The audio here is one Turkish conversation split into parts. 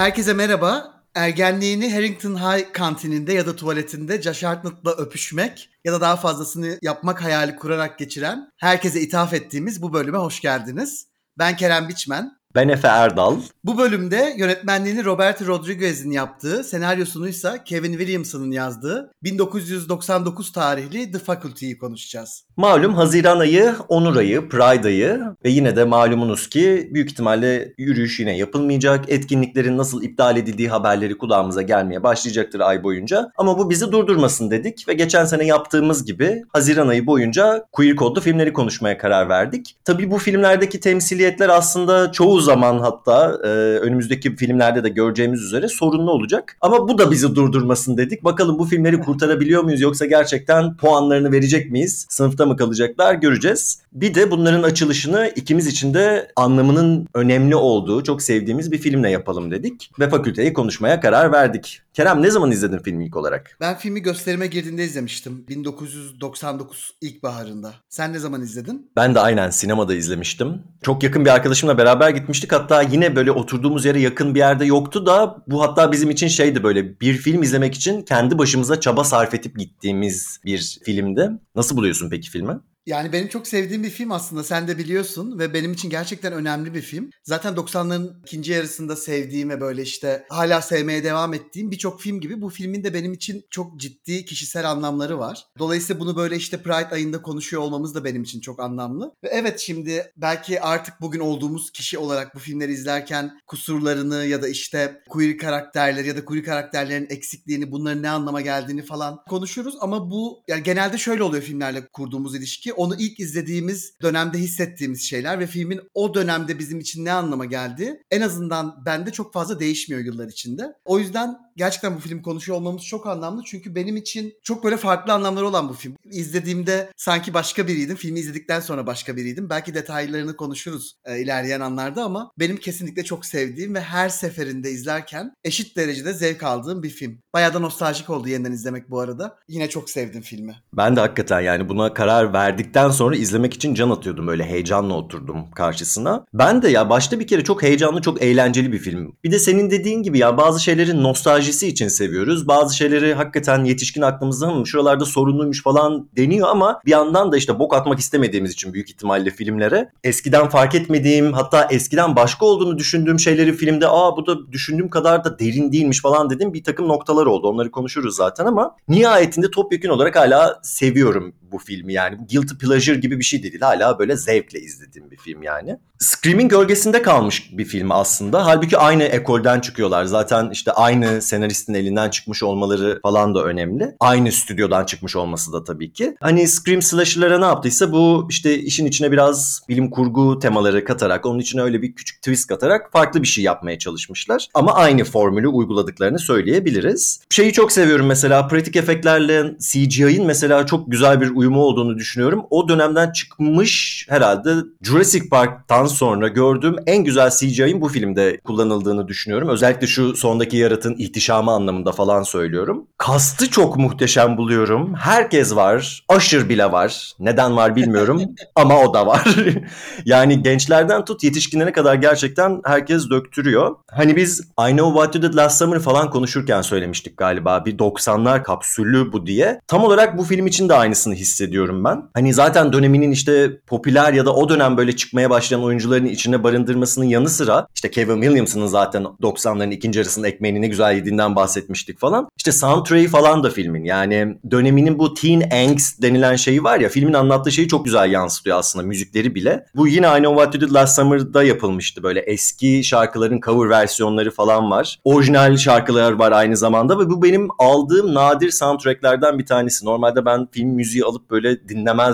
Herkese merhaba. Ergenliğini Harrington High kantininde ya da tuvaletinde Josh Hartnett'la öpüşmek ya da daha fazlasını yapmak hayali kurarak geçiren, herkese ithaf ettiğimiz bu bölüme hoş geldiniz. Ben Kerem Biçmen. Ben Efe Erdal. Bu bölümde yönetmenliğini Robert Rodriguez'in yaptığı, senaryosunu ise Kevin Williamson'ın yazdığı 1999 tarihli The Faculty'yi konuşacağız. Malum Haziran ayı, Onur ayı, Pride ayı ve yine de malumunuz ki büyük ihtimalle yürüyüş yine yapılmayacak. Etkinliklerin nasıl iptal edildiği haberleri kulağımıza gelmeye başlayacaktır ay boyunca. Ama bu bizi durdurmasın dedik ve geçen sene yaptığımız gibi Haziran ayı boyunca queer kodlu filmleri konuşmaya karar verdik. Tabii bu filmlerdeki temsiliyetler aslında çoğu zaman hatta e, önümüzdeki filmlerde de göreceğimiz üzere sorunlu olacak. Ama bu da bizi durdurmasın dedik. Bakalım bu filmleri kurtarabiliyor muyuz yoksa gerçekten puanlarını verecek miyiz? Sınıfta mı kalacaklar göreceğiz. Bir de bunların açılışını ikimiz için de anlamının önemli olduğu, çok sevdiğimiz bir filmle yapalım dedik. Ve fakülteyi konuşmaya karar verdik. Kerem ne zaman izledin filmi ilk olarak? Ben filmi gösterime girdiğinde izlemiştim. 1999 ilkbaharında. Sen ne zaman izledin? Ben de aynen sinemada izlemiştim. Çok yakın bir arkadaşımla beraber gitmiştik. Hatta yine böyle oturduğumuz yere yakın bir yerde yoktu da bu hatta bizim için şeydi böyle bir film izlemek için kendi başımıza çaba sarf edip gittiğimiz bir filmdi. Nasıl buluyorsun peki filmi? Yani benim çok sevdiğim bir film aslında sen de biliyorsun ve benim için gerçekten önemli bir film. Zaten 90'ların ikinci yarısında sevdiğim ve böyle işte hala sevmeye devam ettiğim birçok film gibi bu filmin de benim için çok ciddi kişisel anlamları var. Dolayısıyla bunu böyle işte Pride ayında konuşuyor olmamız da benim için çok anlamlı. Ve evet şimdi belki artık bugün olduğumuz kişi olarak bu filmleri izlerken kusurlarını ya da işte queer karakterleri ya da queer karakterlerin eksikliğini bunların ne anlama geldiğini falan konuşuruz ama bu yani genelde şöyle oluyor filmlerle kurduğumuz ilişki onu ilk izlediğimiz dönemde hissettiğimiz şeyler ve filmin o dönemde bizim için ne anlama geldi en azından bende çok fazla değişmiyor yıllar içinde. O yüzden gerçekten bu film konuşuyor olmamız çok anlamlı çünkü benim için çok böyle farklı anlamları olan bu film. İzlediğimde sanki başka biriydim. Filmi izledikten sonra başka biriydim. Belki detaylarını konuşuruz e, ilerleyen anlarda ama benim kesinlikle çok sevdiğim ve her seferinde izlerken eşit derecede zevk aldığım bir film. Bayağı da nostaljik oldu yeniden izlemek bu arada. Yine çok sevdim filmi. Ben de hakikaten yani buna karar verdikten sonra izlemek için can atıyordum. Böyle heyecanla oturdum karşısına. Ben de ya başta bir kere çok heyecanlı, çok eğlenceli bir film. Bir de senin dediğin gibi ya bazı şeylerin nostaljisi için seviyoruz. Bazı şeyleri hakikaten yetişkin aklımızda mı şuralarda sorunluymuş falan deniyor ama bir yandan da işte bok atmak istemediğimiz için büyük ihtimalle filmlere eskiden fark etmediğim hatta eskiden başka olduğunu düşündüğüm şeyleri filmde aa bu da düşündüğüm kadar da derin değilmiş falan dedim bir takım noktalar oldu. Onları konuşuruz zaten ama nihayetinde topyekun olarak hala seviyorum bu filmi yani. Guilty pleasure gibi bir şey değil. Hala böyle zevkle izlediğim bir film yani. Scream'in gölgesinde kalmış bir film aslında. Halbuki aynı ekolden çıkıyorlar. Zaten işte aynı senaristin elinden çıkmış olmaları falan da önemli. Aynı stüdyodan çıkmış olması da tabii ki. Hani Scream slasher'lara ne yaptıysa bu işte işin içine biraz bilim kurgu temaları katarak, onun içine öyle bir küçük twist katarak farklı bir şey yapmaya çalışmışlar. Ama aynı formülü uyguladıklarını söyleyebiliriz. Şeyi çok seviyorum mesela pratik efektlerle CGI'ın mesela çok güzel bir uyumu olduğunu düşünüyorum. O dönemden çıkmış herhalde Jurassic Park'tan sonra gördüğüm en güzel CGI'nin bu filmde kullanıldığını düşünüyorum. Özellikle şu sondaki yaratığın ihtişamı anlamında falan söylüyorum. Kastı çok muhteşem buluyorum. Herkes var. Aşır bile var. Neden var bilmiyorum ama o da var. yani gençlerden tut yetişkinlere kadar gerçekten herkes döktürüyor. Hani biz I Know What You Did Last Summer falan konuşurken söylemiştik galiba. Bir 90'lar kapsüllü bu diye. Tam olarak bu film için de aynısını hissediyorum ben. Hani zaten döneminin işte popüler ya da o dönem böyle çıkmaya başlayan oyuncuların içine barındırmasının yanı sıra işte Kevin Williamson'ın zaten 90'ların ikinci yarısında ekmeğini ne güzel yediğinden bahsetmiştik falan. İşte soundtrack'i falan da filmin yani döneminin bu teen angst denilen şeyi var ya filmin anlattığı şeyi çok güzel yansıtıyor aslında müzikleri bile. Bu yine I Know What You Did Last Summer'da yapılmıştı böyle eski şarkıların cover versiyonları falan var. Orijinal şarkılar var aynı zamanda ve bu benim aldığım nadir soundtracklerden bir tanesi. Normalde ben film müziği alıp böyle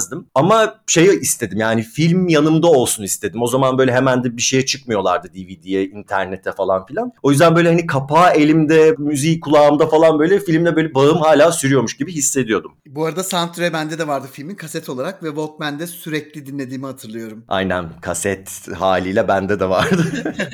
dinlemezdim. Ama şey istedim yani film yanımda olsun istedim. O zaman böyle hemen de bir şeye çıkmıyorlardı DVD'ye, internete falan filan. O yüzden böyle hani kapağı elimde, müziği kulağımda falan böyle filmle böyle bağım hala sürüyormuş gibi hissediyordum. Bu arada soundtrack bende de vardı filmin kaset olarak ve Walkman'de sürekli dinlediğimi hatırlıyorum. Aynen kaset haliyle bende de vardı.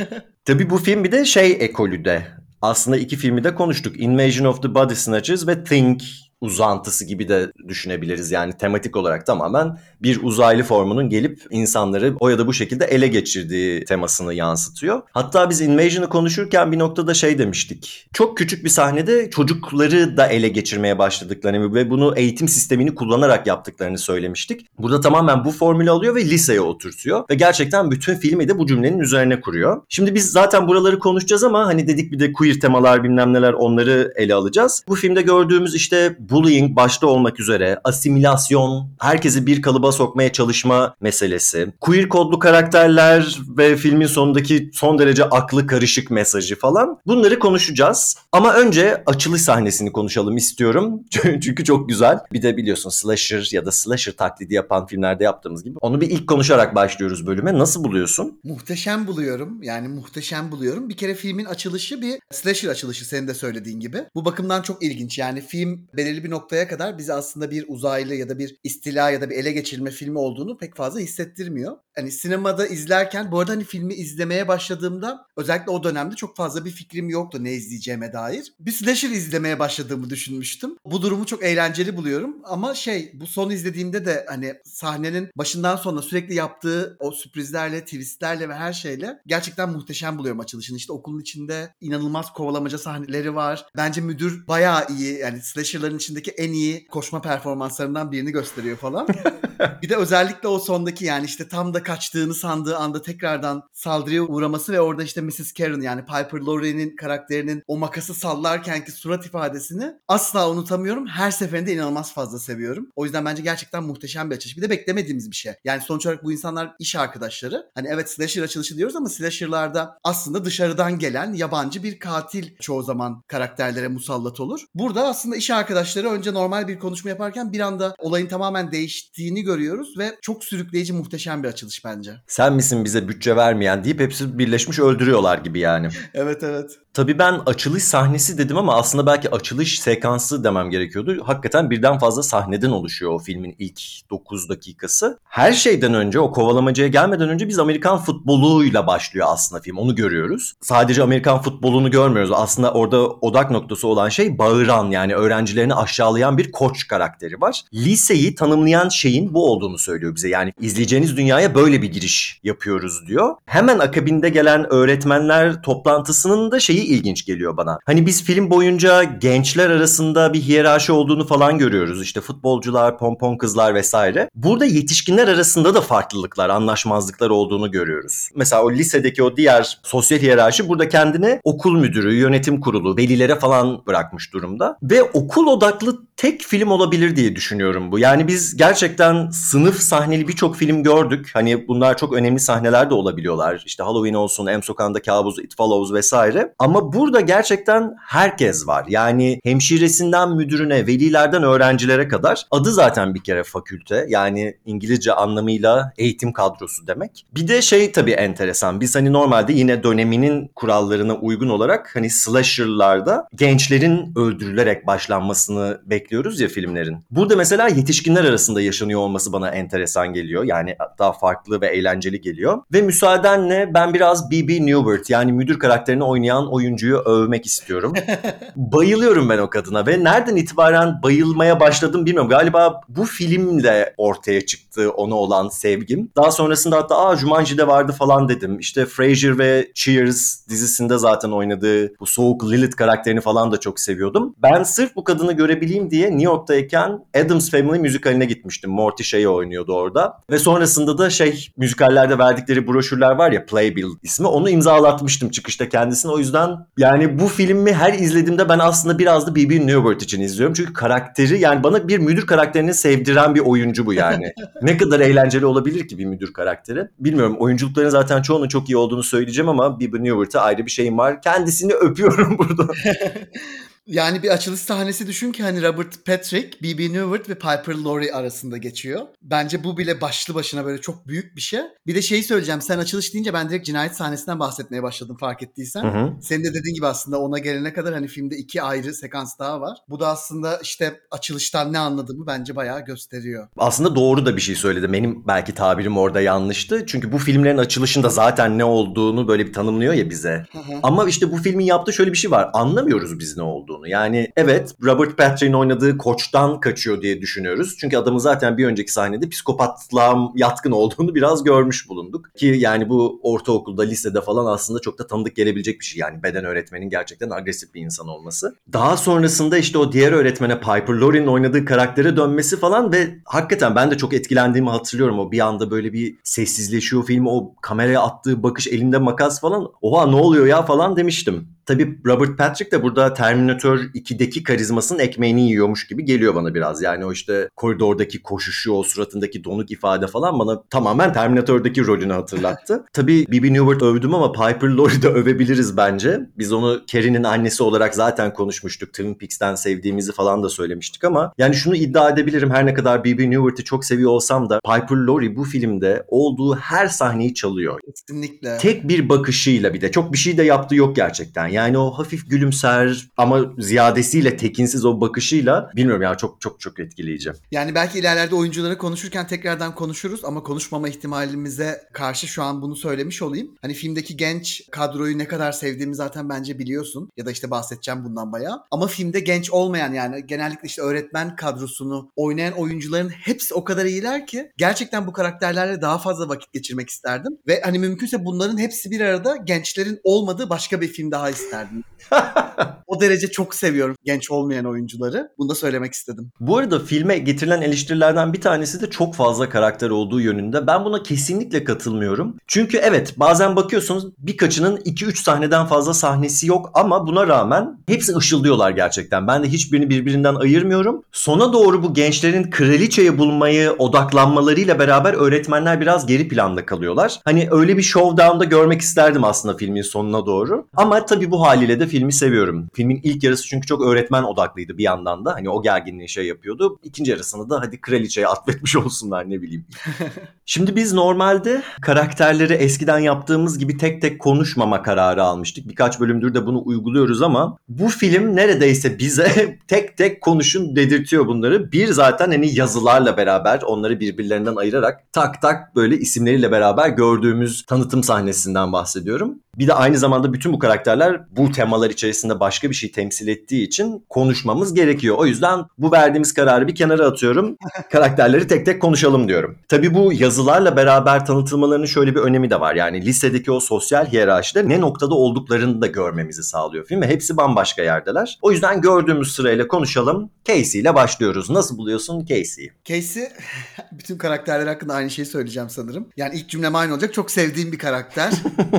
Tabii bu film bir de şey ekolü de. Aslında iki filmi de konuştuk. Invasion of the Body Snatchers ve Think uzantısı gibi de düşünebiliriz. Yani tematik olarak tamamen bir uzaylı formunun gelip insanları o ya da bu şekilde ele geçirdiği temasını yansıtıyor. Hatta biz Invasion'ı konuşurken bir noktada şey demiştik. Çok küçük bir sahnede çocukları da ele geçirmeye başladıklarını ve bunu eğitim sistemini kullanarak yaptıklarını söylemiştik. Burada tamamen bu formülü alıyor ve liseye oturtuyor ve gerçekten bütün filmi de bu cümlenin üzerine kuruyor. Şimdi biz zaten buraları konuşacağız ama hani dedik bir de queer temalar bilmem neler onları ele alacağız. Bu filmde gördüğümüz işte bullying başta olmak üzere asimilasyon, herkesi bir kalıba sokmaya çalışma meselesi, queer kodlu karakterler ve filmin sonundaki son derece aklı karışık mesajı falan bunları konuşacağız. Ama önce açılış sahnesini konuşalım istiyorum. Çünkü çok güzel. Bir de biliyorsun slasher ya da slasher taklidi yapan filmlerde yaptığımız gibi. Onu bir ilk konuşarak başlıyoruz bölüme. Nasıl buluyorsun? Muhteşem buluyorum. Yani muhteşem buluyorum. Bir kere filmin açılışı bir slasher açılışı senin de söylediğin gibi. Bu bakımdan çok ilginç. Yani film belirli bir noktaya kadar bizi aslında bir uzaylı ya da bir istila ya da bir ele geçirilme filmi olduğunu pek fazla hissettirmiyor. Hani sinemada izlerken bu arada hani filmi izlemeye başladığımda özellikle o dönemde çok fazla bir fikrim yoktu ne izleyeceğime dair. Bir slasher izlemeye başladığımı düşünmüştüm. Bu durumu çok eğlenceli buluyorum ama şey bu son izlediğimde de hani sahnenin başından sonuna sürekli yaptığı o sürprizlerle, twistlerle ve her şeyle gerçekten muhteşem buluyorum açılışını. İşte okulun içinde inanılmaz kovalamaca sahneleri var. Bence müdür bayağı iyi yani slasher'ların içindeki en iyi koşma performanslarından birini gösteriyor falan. bir de özellikle o sondaki yani işte tam da kaçtığını sandığı anda tekrardan saldırıya uğraması ve orada işte Mrs. Karen yani Piper Laurie'nin karakterinin o makası sallarkenki surat ifadesini asla unutamıyorum. Her seferinde inanılmaz fazla seviyorum. O yüzden bence gerçekten muhteşem bir açılış. Bir de beklemediğimiz bir şey. Yani sonuç olarak bu insanlar iş arkadaşları. Hani evet slasher açılışı diyoruz ama slasher'larda aslında dışarıdan gelen yabancı bir katil çoğu zaman karakterlere musallat olur. Burada aslında iş arkadaşları önce normal bir konuşma yaparken bir anda olayın tamamen değiştiğini görüyoruz ve çok sürükleyici muhteşem bir açılış bence. Sen misin bize bütçe vermeyen deyip hepsi birleşmiş öldürüyorlar gibi yani. evet evet. Tabii ben açılış sahnesi dedim ama aslında belki açılış sekansı demem gerekiyordu. Hakikaten birden fazla sahneden oluşuyor o filmin ilk 9 dakikası. Her şeyden önce o kovalamacaya gelmeden önce biz Amerikan futboluyla başlıyor aslında film. Onu görüyoruz. Sadece Amerikan futbolunu görmüyoruz. Aslında orada odak noktası olan şey bağıran yani öğrencilerini aşağılayan bir koç karakteri var. Liseyi tanımlayan şeyin bu olduğunu söylüyor bize. Yani izleyeceğiniz dünyaya böyle bir giriş yapıyoruz diyor. Hemen akabinde gelen öğretmenler toplantısının da şeyi ilginç geliyor bana. Hani biz film boyunca gençler arasında bir hiyerarşi olduğunu falan görüyoruz. İşte futbolcular, pompon kızlar vesaire. Burada yetişkinler arasında da farklılıklar, anlaşmazlıklar olduğunu görüyoruz. Mesela o lisedeki o diğer sosyal hiyerarşi burada kendini okul müdürü, yönetim kurulu, velilere falan bırakmış durumda. Ve okul odaklı tek film olabilir diye düşünüyorum bu. Yani biz gerçekten sınıf sahneli birçok film gördük. Hani bunlar çok önemli sahneler de olabiliyorlar. İşte Halloween olsun, M Sokağı'nda Kabus, It Follows vesaire. Ama burada gerçekten herkes var. Yani hemşiresinden müdürüne, velilerden öğrencilere kadar. Adı zaten bir kere fakülte. Yani İngilizce anlamıyla eğitim kadrosu demek. Bir de şey tabii enteresan. Biz hani normalde yine döneminin kurallarına uygun olarak hani slasher'larda gençlerin öldürülerek başlanmasını bekliyoruz ya filmlerin. Burada mesela yetişkinler arasında yaşanıyor olması bana enteresan geliyor. Yani daha farklı ve eğlenceli geliyor. Ve müsaadenle ben biraz B.B. Newbert yani müdür karakterini oynayan oyuncuyu övmek istiyorum. Bayılıyorum ben o kadına ve nereden itibaren bayılmaya başladım bilmiyorum. Galiba bu filmle ortaya çıktı ona olan sevgim. Daha sonrasında hatta aa Jumanji'de vardı falan dedim. İşte Frasier ve Cheers dizisinde zaten oynadığı bu soğuk Lilith karakterini falan da çok seviyordum. Ben sırf bu kadını görebileyim diye New York'tayken Adams Family müzikaline gitmiştim. Morty şeyi oynuyordu orada. Ve sonrasında da şey müzikallerde verdikleri broşürler var ya Playbill ismi. Onu imzalatmıştım çıkışta kendisine. O yüzden yani bu filmi her izlediğimde ben aslında biraz da B.B. Newbert için izliyorum. Çünkü karakteri yani bana bir müdür karakterini sevdiren bir oyuncu bu yani. ne kadar eğlenceli olabilir ki bir müdür karakteri. Bilmiyorum oyunculukların zaten çoğunun çok iyi olduğunu söyleyeceğim ama B.B. Newbert'a ayrı bir şeyim var. Kendisini öpüyorum burada. Yani bir açılış sahnesi düşün ki hani Robert Patrick, B.B. Newbert ve Piper Laurie arasında geçiyor. Bence bu bile başlı başına böyle çok büyük bir şey. Bir de şeyi söyleyeceğim. Sen açılış deyince ben direkt cinayet sahnesinden bahsetmeye başladım fark ettiysen. Hı hı. Senin de dediğin gibi aslında ona gelene kadar hani filmde iki ayrı sekans daha var. Bu da aslında işte açılıştan ne anladığımı bence bayağı gösteriyor. Aslında doğru da bir şey söyledi. Benim belki tabirim orada yanlıştı. Çünkü bu filmlerin açılışında zaten ne olduğunu böyle bir tanımlıyor ya bize. Hı hı. Ama işte bu filmin yaptığı şöyle bir şey var. Anlamıyoruz biz ne oldu olduğunu. Yani evet Robert Patrick'in oynadığı koçtan kaçıyor diye düşünüyoruz. Çünkü adamın zaten bir önceki sahnede psikopatlığa yatkın olduğunu biraz görmüş bulunduk. Ki yani bu ortaokulda, lisede falan aslında çok da tanıdık gelebilecek bir şey. Yani beden öğretmenin gerçekten agresif bir insan olması. Daha sonrasında işte o diğer öğretmene Piper Laurie'nin oynadığı karaktere dönmesi falan ve hakikaten ben de çok etkilendiğimi hatırlıyorum. O bir anda böyle bir sessizleşiyor film. O kameraya attığı bakış elinde makas falan. Oha ne oluyor ya falan demiştim. Tabii Robert Patrick de burada Terminator 2'deki karizmasının ekmeğini yiyormuş gibi geliyor bana biraz. Yani o işte koridordaki koşuşu, o suratındaki donuk ifade falan bana tamamen Terminator'daki rolünü hatırlattı. Tabii Bibi Newbert övdüm ama Piper Laurie'yi de övebiliriz bence. Biz onu Carrie'nin annesi olarak zaten konuşmuştuk. Twin Peaks'ten sevdiğimizi falan da söylemiştik ama yani şunu iddia edebilirim her ne kadar Bibi Newert'i çok seviyor olsam da Piper Laurie bu filmde olduğu her sahneyi çalıyor. Kesinlikle. Tek bir bakışıyla bir de çok bir şey de yaptığı yok gerçekten. Yani o hafif gülümser ama ziyadesiyle tekinsiz o bakışıyla bilmiyorum ya çok çok çok etkileyici. Yani belki ilerlerde oyuncuları konuşurken tekrardan konuşuruz ama konuşmama ihtimalimize karşı şu an bunu söylemiş olayım. Hani filmdeki genç kadroyu ne kadar sevdiğimi zaten bence biliyorsun ya da işte bahsedeceğim bundan bayağı. Ama filmde genç olmayan yani genellikle işte öğretmen kadrosunu oynayan oyuncuların hepsi o kadar iyiler ki gerçekten bu karakterlerle daha fazla vakit geçirmek isterdim. Ve hani mümkünse bunların hepsi bir arada gençlerin olmadığı başka bir film daha isterdim. o derece çok seviyorum genç olmayan oyuncuları. Bunu da söylemek istedim. Bu arada filme getirilen eleştirilerden bir tanesi de çok fazla karakter olduğu yönünde. Ben buna kesinlikle katılmıyorum. Çünkü evet bazen bakıyorsunuz birkaçının 2-3 sahneden fazla sahnesi yok ama buna rağmen hepsi ışıldıyorlar gerçekten. Ben de hiçbirini birbirinden ayırmıyorum. Sona doğru bu gençlerin kraliçeyi bulmayı odaklanmalarıyla beraber öğretmenler biraz geri planda kalıyorlar. Hani öyle bir showdown'da görmek isterdim aslında filmin sonuna doğru. Ama tabii bu haliyle de filmi seviyorum. Filmin ilk yarısı çünkü çok öğretmen odaklıydı bir yandan da. Hani o gerginliği şey yapıyordu. İkinci yarısını da hadi kraliçeye atfetmiş olsunlar ne bileyim. Şimdi biz normalde karakterleri eskiden yaptığımız gibi tek tek konuşmama kararı almıştık. Birkaç bölümdür de bunu uyguluyoruz ama bu film neredeyse bize tek tek konuşun dedirtiyor bunları. Bir zaten hani yazılarla beraber onları birbirlerinden ayırarak tak tak böyle isimleriyle beraber gördüğümüz tanıtım sahnesinden bahsediyorum. Bir de aynı zamanda bütün bu karakterler bu temalar içerisinde başka bir şey temsil ettiği için konuşmamız gerekiyor. O yüzden bu verdiğimiz kararı bir kenara atıyorum. Karakterleri tek tek konuşalım diyorum. Tabii bu yazılarla beraber tanıtılmalarının şöyle bir önemi de var. Yani lisedeki o sosyal hiyerarşide ne noktada olduklarını da görmemizi sağlıyor film ve hepsi bambaşka yerdeler. O yüzden gördüğümüz sırayla konuşalım. Casey ile başlıyoruz. Nasıl buluyorsun Casey'yi? Casey bütün karakterler hakkında aynı şeyi söyleyeceğim sanırım. Yani ilk cümlem aynı olacak. Çok sevdiğim bir karakter.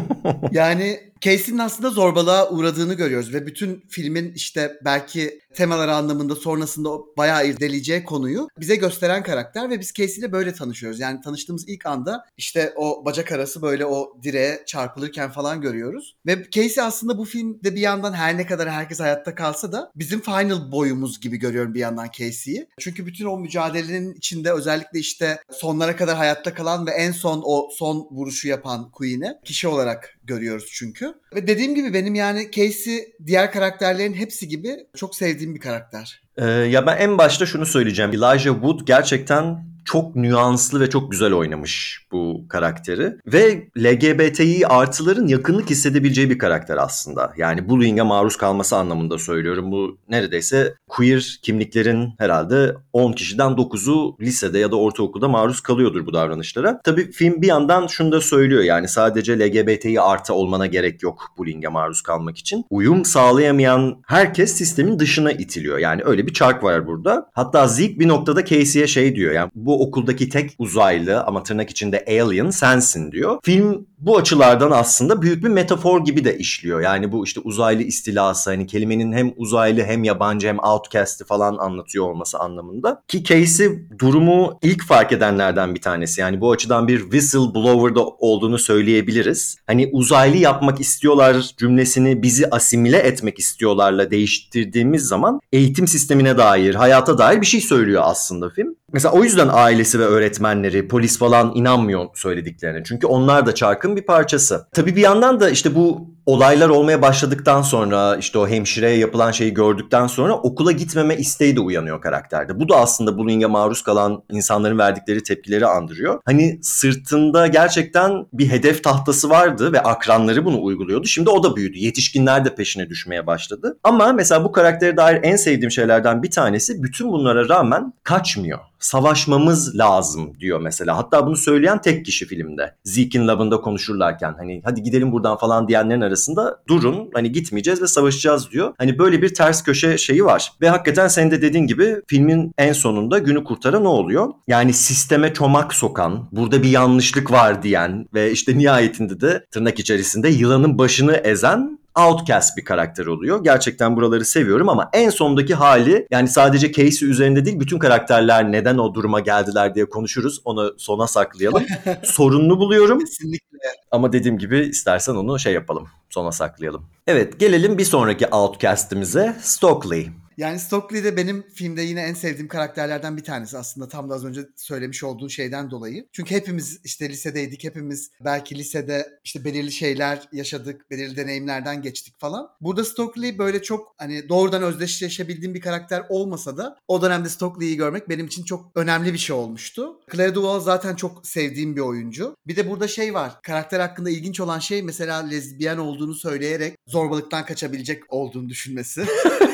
yani Casey'nin aslında zorbalığa uğradığını görüyoruz ve bütün filmin işte belki temaları anlamında sonrasında bayağı irdeleyeceği konuyu bize gösteren karakter ve biz Casey ile böyle tanışıyoruz. Yani tanıştığımız ilk anda işte o bacak arası böyle o direğe çarpılırken falan görüyoruz. Ve Casey aslında bu filmde bir yandan her ne kadar herkes hayatta kalsa da bizim final boyumuz gibi görüyorum bir yandan Casey'yi. Çünkü bütün o mücadelenin içinde özellikle işte sonlara kadar hayatta kalan ve en son o son vuruşu yapan Queen'i kişi olarak görüyoruz çünkü. Ve dediğim gibi benim yani Casey diğer karakterlerin hepsi gibi çok sevdiğim bir karakter. Ee, ya ben en başta şunu söyleyeceğim. Elijah Wood gerçekten çok nüanslı ve çok güzel oynamış bu karakteri. Ve LGBTİ artıların yakınlık hissedebileceği bir karakter aslında. Yani bullying'e maruz kalması anlamında söylüyorum. Bu neredeyse queer kimliklerin herhalde 10 kişiden 9'u lisede ya da ortaokulda maruz kalıyordur bu davranışlara. Tabii film bir yandan şunu da söylüyor yani sadece LGBTİ artı olmana gerek yok bullying'e maruz kalmak için. Uyum sağlayamayan herkes sistemin dışına itiliyor. Yani öyle bir çark var burada. Hatta Zeke bir noktada Casey'e şey diyor yani bu okuldaki tek uzaylı ama tırnak içinde alien sensin diyor. Film bu açılardan aslında büyük bir metafor gibi de işliyor. Yani bu işte uzaylı istilası hani kelimenin hem uzaylı hem yabancı hem outcast'i falan anlatıyor olması anlamında. Ki Casey durumu ilk fark edenlerden bir tanesi. Yani bu açıdan bir whistleblower'da olduğunu söyleyebiliriz. Hani uzaylı yapmak istiyorlar cümlesini bizi asimile etmek istiyorlarla değiştirdiğimiz zaman eğitim sistemine dair, hayata dair bir şey söylüyor aslında film. Mesela o yüzden ailesi ve öğretmenleri, polis falan inanmıyor söylediklerine. Çünkü onlar da çarkın bir parçası. Tabii bir yandan da işte bu olaylar olmaya başladıktan sonra işte o hemşireye yapılan şeyi gördükten sonra okula gitmeme isteği de uyanıyor karakterde. Bu da aslında bullying'e maruz kalan insanların verdikleri tepkileri andırıyor. Hani sırtında gerçekten bir hedef tahtası vardı ve akranları bunu uyguluyordu. Şimdi o da büyüdü. Yetişkinler de peşine düşmeye başladı. Ama mesela bu karaktere dair en sevdiğim şeylerden bir tanesi bütün bunlara rağmen kaçmıyor savaşmamız lazım diyor mesela. Hatta bunu söyleyen tek kişi filmde. Zeke'in labında konuşurlarken hani hadi gidelim buradan falan diyenlerin arasında durun hani gitmeyeceğiz ve savaşacağız diyor. Hani böyle bir ters köşe şeyi var. Ve hakikaten senin de dediğin gibi filmin en sonunda günü kurtaran ne oluyor? Yani sisteme çomak sokan, burada bir yanlışlık var diyen ve işte nihayetinde de tırnak içerisinde yılanın başını ezen outcast bir karakter oluyor. Gerçekten buraları seviyorum ama en sondaki hali yani sadece Casey üzerinde değil bütün karakterler neden o duruma geldiler diye konuşuruz. Onu sona saklayalım. Sorunlu buluyorum. Kesinlikle. Ama dediğim gibi istersen onu şey yapalım. Sona saklayalım. Evet gelelim bir sonraki outcast'imize Stockley. Yani Stockley de benim filmde yine en sevdiğim karakterlerden bir tanesi aslında tam da az önce söylemiş olduğun şeyden dolayı. Çünkü hepimiz işte lisedeydik, hepimiz belki lisede işte belirli şeyler yaşadık, belirli deneyimlerden geçtik falan. Burada Stockley böyle çok hani doğrudan özdeşleşebildiğim bir karakter olmasa da o dönemde Stockley'i görmek benim için çok önemli bir şey olmuştu. Claire Duval zaten çok sevdiğim bir oyuncu. Bir de burada şey var, karakter hakkında ilginç olan şey mesela lezbiyen olduğunu söyleyerek zorbalıktan kaçabilecek olduğunu düşünmesi.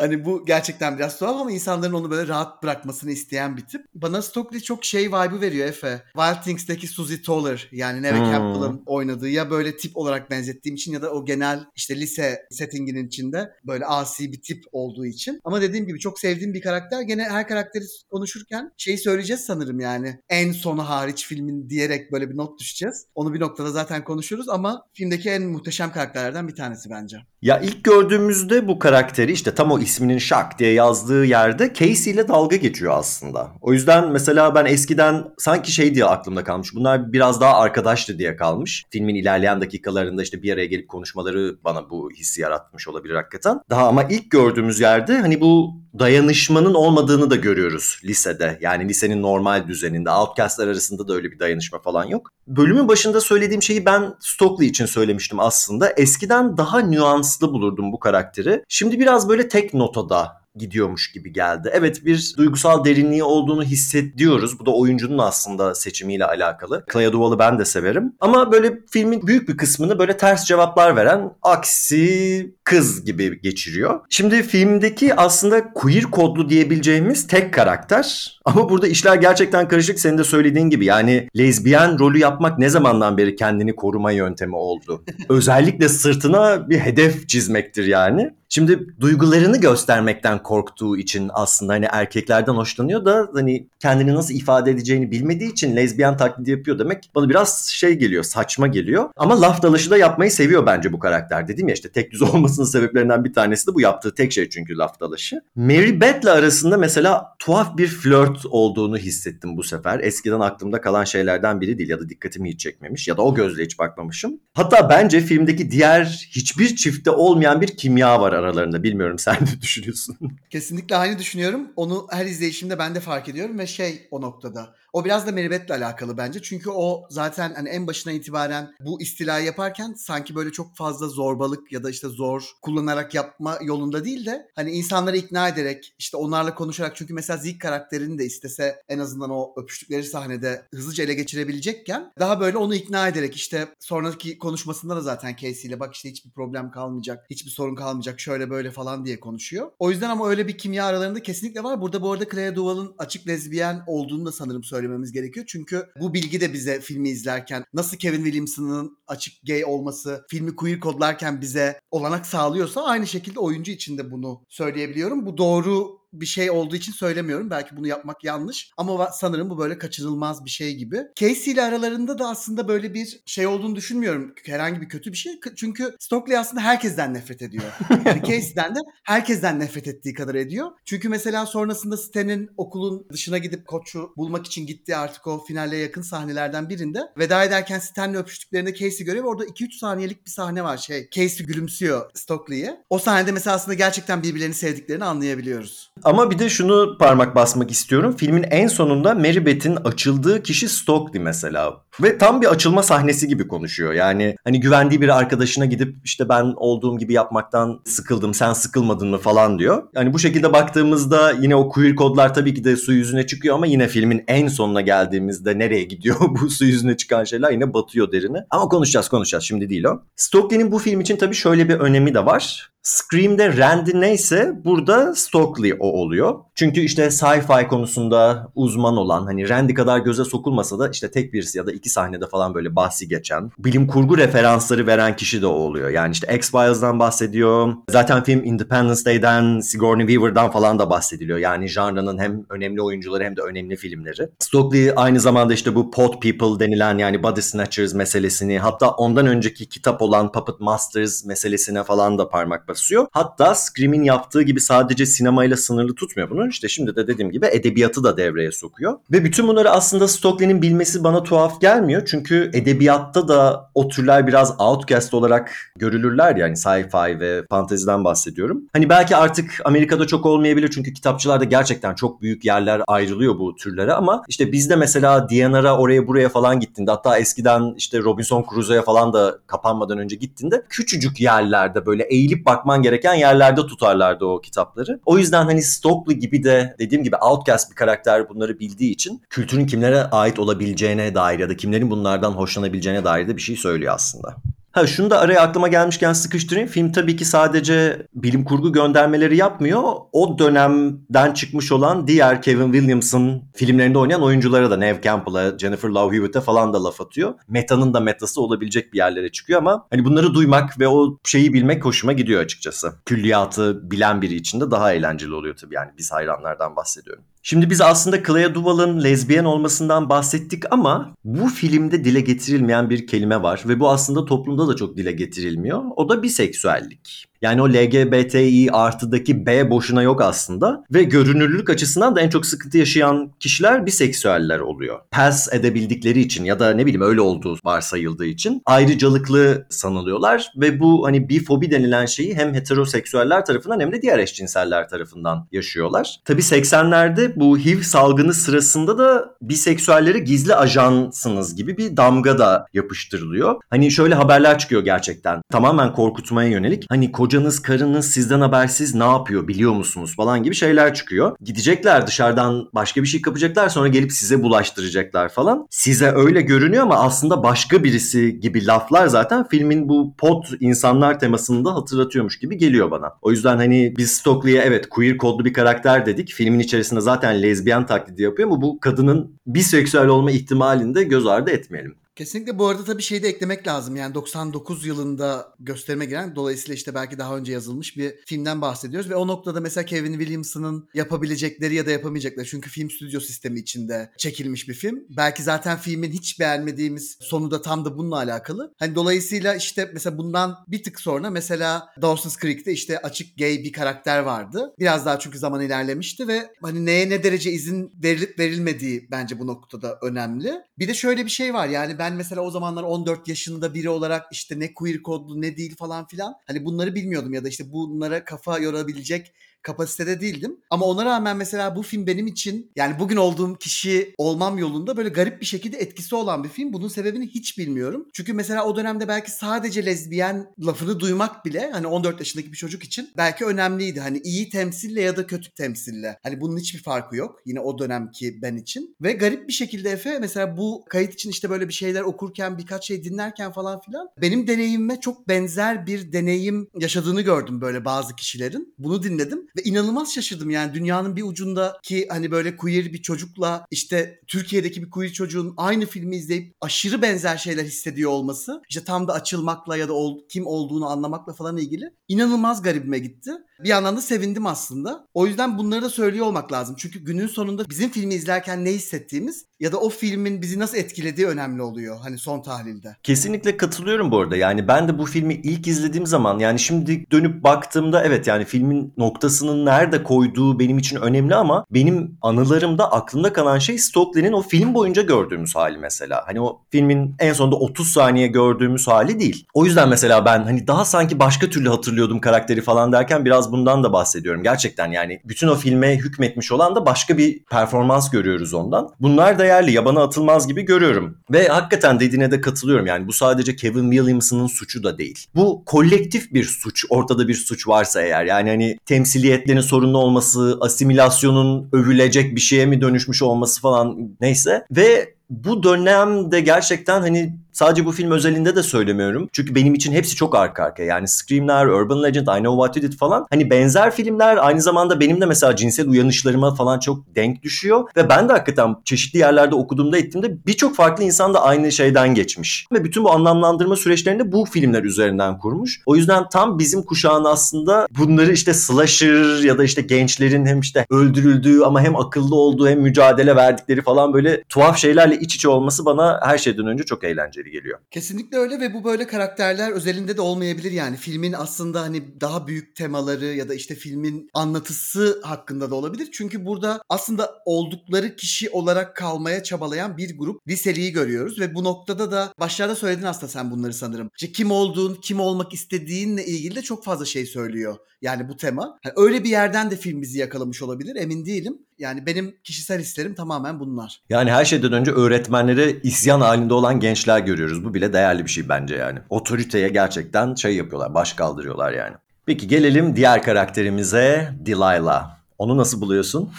Hani bu gerçekten biraz tuhaf ama insanların onu böyle rahat bırakmasını isteyen bir tip. Bana Stockley çok şey vibe'ı veriyor Efe. Wild Things'teki Suzy Toller yani Neve hmm. Campbell'ın oynadığı ya böyle tip olarak benzettiğim için ya da o genel işte lise settinginin içinde böyle asi bir tip olduğu için. Ama dediğim gibi çok sevdiğim bir karakter. Gene her karakteri konuşurken şeyi söyleyeceğiz sanırım yani. En sonu hariç filmin diyerek böyle bir not düşeceğiz. Onu bir noktada zaten konuşuruz ama filmdeki en muhteşem karakterlerden bir tanesi bence. Ya ilk gördüğümüzde bu karakteri işte tam o isminin Şak diye yazdığı yerde Casey ile dalga geçiyor aslında. O yüzden mesela ben eskiden sanki şey diye aklımda kalmış. Bunlar biraz daha arkadaştı diye kalmış. Filmin ilerleyen dakikalarında işte bir araya gelip konuşmaları bana bu hissi yaratmış olabilir hakikaten. Daha ama ilk gördüğümüz yerde hani bu dayanışmanın olmadığını da görüyoruz lisede. Yani lisenin normal düzeninde. Outcastlar arasında da öyle bir dayanışma falan yok. Bölümün başında söylediğim şeyi ben Stockley için söylemiştim aslında. Eskiden daha nüanslı bulurdum bu karakteri. Şimdi biraz böyle tek notada gidiyormuş gibi geldi. Evet bir duygusal derinliği olduğunu hissediyoruz. Bu da oyuncunun aslında seçimiyle alakalı. Clea Duvall'ı ben de severim. Ama böyle filmin büyük bir kısmını böyle ters cevaplar veren aksi kız gibi geçiriyor. Şimdi filmdeki aslında queer kodlu diyebileceğimiz tek karakter. Ama burada işler gerçekten karışık senin de söylediğin gibi. Yani lezbiyen rolü yapmak ne zamandan beri kendini koruma yöntemi oldu? Özellikle sırtına bir hedef çizmektir yani. Şimdi duygularını göstermekten korktuğu için aslında hani erkeklerden hoşlanıyor da hani kendini nasıl ifade edeceğini bilmediği için lezbiyen taklidi yapıyor demek bana biraz şey geliyor saçma geliyor. Ama laf dalaşı da yapmayı seviyor bence bu karakter dedim ya işte tek düz olmasının sebeplerinden bir tanesi de bu yaptığı tek şey çünkü laf dalaşı. Mary Beth'le arasında mesela tuhaf bir flört olduğunu hissettim bu sefer. Eskiden aklımda kalan şeylerden biri değil ya da dikkatimi hiç çekmemiş ya da o gözle hiç bakmamışım. Hatta bence filmdeki diğer hiçbir çifte olmayan bir kimya var aralarında. Bilmiyorum sen ne düşünüyorsun? Kesinlikle aynı düşünüyorum. Onu her izleyişimde ben de fark ediyorum ve şey o noktada. O biraz da Meribet'le alakalı bence. Çünkü o zaten hani en başına itibaren bu istilayı yaparken sanki böyle çok fazla zorbalık ya da işte zor kullanarak yapma yolunda değil de hani insanları ikna ederek işte onlarla konuşarak çünkü mesela Zeke karakterini de istese en azından o öpüştükleri sahnede hızlıca ele geçirebilecekken daha böyle onu ikna ederek işte sonraki konuşmasında da zaten Casey ile bak işte hiçbir problem kalmayacak, hiçbir sorun kalmayacak, şöyle böyle falan diye konuşuyor. O yüzden ama öyle bir kimya aralarında kesinlikle var. Burada bu arada Clea Duvall'ın açık lezbiyen olduğunu da sanırım söylememiz gerekiyor. Çünkü bu bilgi de bize filmi izlerken nasıl Kevin Williamson'ın açık gay olması filmi queer kodlarken bize olanak sağlıyorsa aynı şekilde oyuncu için de bunu söyleyebiliyorum. Bu doğru bir şey olduğu için söylemiyorum. Belki bunu yapmak yanlış ama sanırım bu böyle kaçınılmaz bir şey gibi. Casey ile aralarında da aslında böyle bir şey olduğunu düşünmüyorum. Herhangi bir kötü bir şey. Çünkü Stockley aslında herkesten nefret ediyor. Yani Casey'den de herkesten nefret ettiği kadar ediyor. Çünkü mesela sonrasında Stan'in okulun dışına gidip koçu bulmak için gittiği artık o finale yakın sahnelerden birinde veda ederken Stan'le öpüştüklerinde Casey görüyor ve orada 2-3 saniyelik bir sahne var şey. Casey gülümsüyor Stockley'e. O sahnede mesela aslında gerçekten birbirlerini sevdiklerini anlayabiliyoruz. Ama bir de şunu parmak basmak istiyorum. Filmin en sonunda Mary Beth'in açıldığı kişi Stokely mesela. Ve tam bir açılma sahnesi gibi konuşuyor. Yani hani güvendiği bir arkadaşına gidip işte ben olduğum gibi yapmaktan sıkıldım sen sıkılmadın mı falan diyor. Yani bu şekilde baktığımızda yine o queer kodlar tabii ki de su yüzüne çıkıyor ama yine filmin en sonuna geldiğimizde nereye gidiyor bu su yüzüne çıkan şeyler yine batıyor derine. Ama konuşacağız konuşacağız şimdi değil o. Stokely'nin bu film için tabii şöyle bir önemi de var. Scream'de Randy neyse burada Stokely o oluyor. Çünkü işte sci-fi konusunda uzman olan hani Randy kadar göze sokulmasa da işte tek birisi ya da iki sahnede falan böyle bahsi geçen bilim kurgu referansları veren kişi de oluyor. Yani işte X-Files'dan bahsediyor. Zaten film Independence Day'den, Sigourney Weaver'dan falan da bahsediliyor. Yani janrının hem önemli oyuncuları hem de önemli filmleri. Stokely aynı zamanda işte bu Pod People denilen yani Body Snatchers meselesini hatta ondan önceki kitap olan Puppet Masters meselesine falan da parmak basıyor. Hatta Scream'in yaptığı gibi sadece sinemayla sınırlı tutmuyor bunu. İşte şimdi de dediğim gibi edebiyatı da devreye sokuyor. Ve bütün bunları aslında Stokely'nin bilmesi bana tuhaf gelmiyor. Çünkü edebiyatta da o türler biraz outcast olarak görülürler yani sci-fi ve fanteziden bahsediyorum. Hani belki artık Amerika'da çok olmayabilir çünkü kitapçılarda gerçekten çok büyük yerler ayrılıyor bu türlere ama işte bizde mesela DNR'a oraya buraya falan gittiğinde hatta eskiden işte Robinson Crusoe'ya falan da kapanmadan önce gittiğinde küçücük yerlerde böyle eğilip bakman gereken yerlerde tutarlardı o kitapları. O yüzden hani Stokely gibi de dediğim gibi outcast bir karakter bunları bildiği için kültürün kimlere ait olabileceğine dair ya da kimlerin bunlardan hoşlanabileceğine dair de bir şey söylüyor aslında. Ha şunu da araya aklıma gelmişken sıkıştırayım. Film tabii ki sadece bilim kurgu göndermeleri yapmıyor. O dönemden çıkmış olan diğer Kevin Williamson filmlerinde oynayan oyunculara da Neve Campbell'a, Jennifer Love Hewitt'e falan da laf atıyor. Meta'nın da metası olabilecek bir yerlere çıkıyor ama hani bunları duymak ve o şeyi bilmek hoşuma gidiyor açıkçası. Külliyatı bilen biri için de daha eğlenceli oluyor tabii yani biz hayranlardan bahsediyorum. Şimdi biz aslında Clea Duvall'ın lezbiyen olmasından bahsettik ama bu filmde dile getirilmeyen bir kelime var ve bu aslında toplumda da çok dile getirilmiyor. O da biseksüellik. Yani o LGBTİ artıdaki B boşuna yok aslında. Ve görünürlük açısından da en çok sıkıntı yaşayan kişiler biseksüeller oluyor. Pers edebildikleri için ya da ne bileyim öyle olduğu varsayıldığı için ayrıcalıklı sanılıyorlar. Ve bu hani bifobi denilen şeyi hem heteroseksüeller tarafından hem de diğer eşcinseller tarafından yaşıyorlar. Tabii 80'lerde bu HIV salgını sırasında da biseksüelleri gizli ajansınız gibi bir damga da yapıştırılıyor. Hani şöyle haberler çıkıyor gerçekten. Tamamen korkutmaya yönelik. Hani kocanız, karınız sizden habersiz ne yapıyor biliyor musunuz falan gibi şeyler çıkıyor. Gidecekler dışarıdan başka bir şey kapacaklar sonra gelip size bulaştıracaklar falan. Size öyle görünüyor ama aslında başka birisi gibi laflar zaten filmin bu pot insanlar temasını da hatırlatıyormuş gibi geliyor bana. O yüzden hani biz Stokely'e evet queer kodlu bir karakter dedik. Filmin içerisinde zaten lezbiyen taklidi yapıyor ama bu kadının biseksüel olma ihtimalini de göz ardı etmeyelim. Kesinlikle bu arada tabii şeyi de eklemek lazım. Yani 99 yılında gösterime giren dolayısıyla işte belki daha önce yazılmış bir filmden bahsediyoruz. Ve o noktada mesela Kevin Williamson'ın yapabilecekleri ya da yapamayacakları. Çünkü film stüdyo sistemi içinde çekilmiş bir film. Belki zaten filmin hiç beğenmediğimiz sonu da tam da bununla alakalı. Hani dolayısıyla işte mesela bundan bir tık sonra mesela Dawson's Creek'te işte açık gay bir karakter vardı. Biraz daha çünkü zaman ilerlemişti ve hani neye ne derece izin verilip verilmediği bence bu noktada önemli. Bir de şöyle bir şey var yani ben mesela o zamanlar 14 yaşında biri olarak işte ne queer kodlu ne değil falan filan hani bunları bilmiyordum ya da işte bunlara kafa yorabilecek kapasitede değildim. Ama ona rağmen mesela bu film benim için yani bugün olduğum kişi olmam yolunda böyle garip bir şekilde etkisi olan bir film. Bunun sebebini hiç bilmiyorum. Çünkü mesela o dönemde belki sadece lezbiyen lafını duymak bile hani 14 yaşındaki bir çocuk için belki önemliydi. Hani iyi temsille ya da kötü temsille. Hani bunun hiçbir farkı yok. Yine o dönemki ben için. Ve garip bir şekilde Efe mesela bu kayıt için işte böyle bir şeyler okurken birkaç şey dinlerken falan filan benim deneyimime çok benzer bir deneyim yaşadığını gördüm böyle bazı kişilerin. Bunu dinledim ve inanılmaz şaşırdım yani dünyanın bir ucundaki hani böyle queer bir çocukla işte Türkiye'deki bir queer çocuğun aynı filmi izleyip aşırı benzer şeyler hissediyor olması işte tam da açılmakla ya da ol, kim olduğunu anlamakla falan ilgili inanılmaz garibime gitti. Bir yandan da sevindim aslında. O yüzden bunları da söylüyor olmak lazım. Çünkü günün sonunda bizim filmi izlerken ne hissettiğimiz ya da o filmin bizi nasıl etkilediği önemli oluyor hani son tahlilde. Kesinlikle katılıyorum bu arada. Yani ben de bu filmi ilk izlediğim zaman yani şimdi dönüp baktığımda evet yani filmin noktasının nerede koyduğu benim için önemli ama benim anılarımda aklımda kalan şey Stokely'nin o film boyunca gördüğümüz hali mesela. Hani o filmin en sonunda 30 saniye gördüğümüz hali değil. O yüzden mesela ben hani daha sanki başka türlü hatırlıyordum karakteri falan derken biraz bundan da bahsediyorum. Gerçekten yani bütün o filme hükmetmiş olan da başka bir performans görüyoruz ondan. Bunlar değerli, yabana atılmaz gibi görüyorum. Ve hakikaten dediğine de katılıyorum. Yani bu sadece Kevin Williamson'ın suçu da değil. Bu kolektif bir suç. Ortada bir suç varsa eğer. Yani hani temsiliyetlerin sorunlu olması, asimilasyonun övülecek bir şeye mi dönüşmüş olması falan neyse. Ve bu dönemde gerçekten hani sadece bu film özelinde de söylemiyorum. Çünkü benim için hepsi çok arka arkaya. Yani Scream'ler, Urban Legend, I Know What You Did falan. Hani benzer filmler aynı zamanda benim de mesela cinsel uyanışlarıma falan çok denk düşüyor. Ve ben de hakikaten çeşitli yerlerde okuduğumda ettiğimde birçok farklı insan da aynı şeyden geçmiş. Ve bütün bu anlamlandırma süreçlerini bu filmler üzerinden kurmuş. O yüzden tam bizim kuşağın aslında bunları işte slasher ya da işte gençlerin hem işte öldürüldüğü ama hem akıllı olduğu hem mücadele verdikleri falan böyle tuhaf şeylerle iç içe olması bana her şeyden önce çok eğlenceli geliyor. Kesinlikle öyle ve bu böyle karakterler özelinde de olmayabilir yani. Filmin aslında hani daha büyük temaları ya da işte filmin anlatısı hakkında da olabilir. Çünkü burada aslında oldukları kişi olarak kalmaya çabalayan bir grup liseliği görüyoruz ve bu noktada da başlarda söyledin aslında sen bunları sanırım. İşte kim olduğun, kim olmak istediğinle ilgili de çok fazla şey söylüyor. Yani bu tema. Yani öyle bir yerden de film bizi yakalamış olabilir emin değilim. Yani benim kişisel hislerim tamamen bunlar. Yani her şeyden önce öğretmenlere isyan halinde olan gençler görüyoruz. Bu bile değerli bir şey bence yani. Otoriteye gerçekten şey yapıyorlar, baş kaldırıyorlar yani. Peki gelelim diğer karakterimize Delilah. Onu nasıl buluyorsun?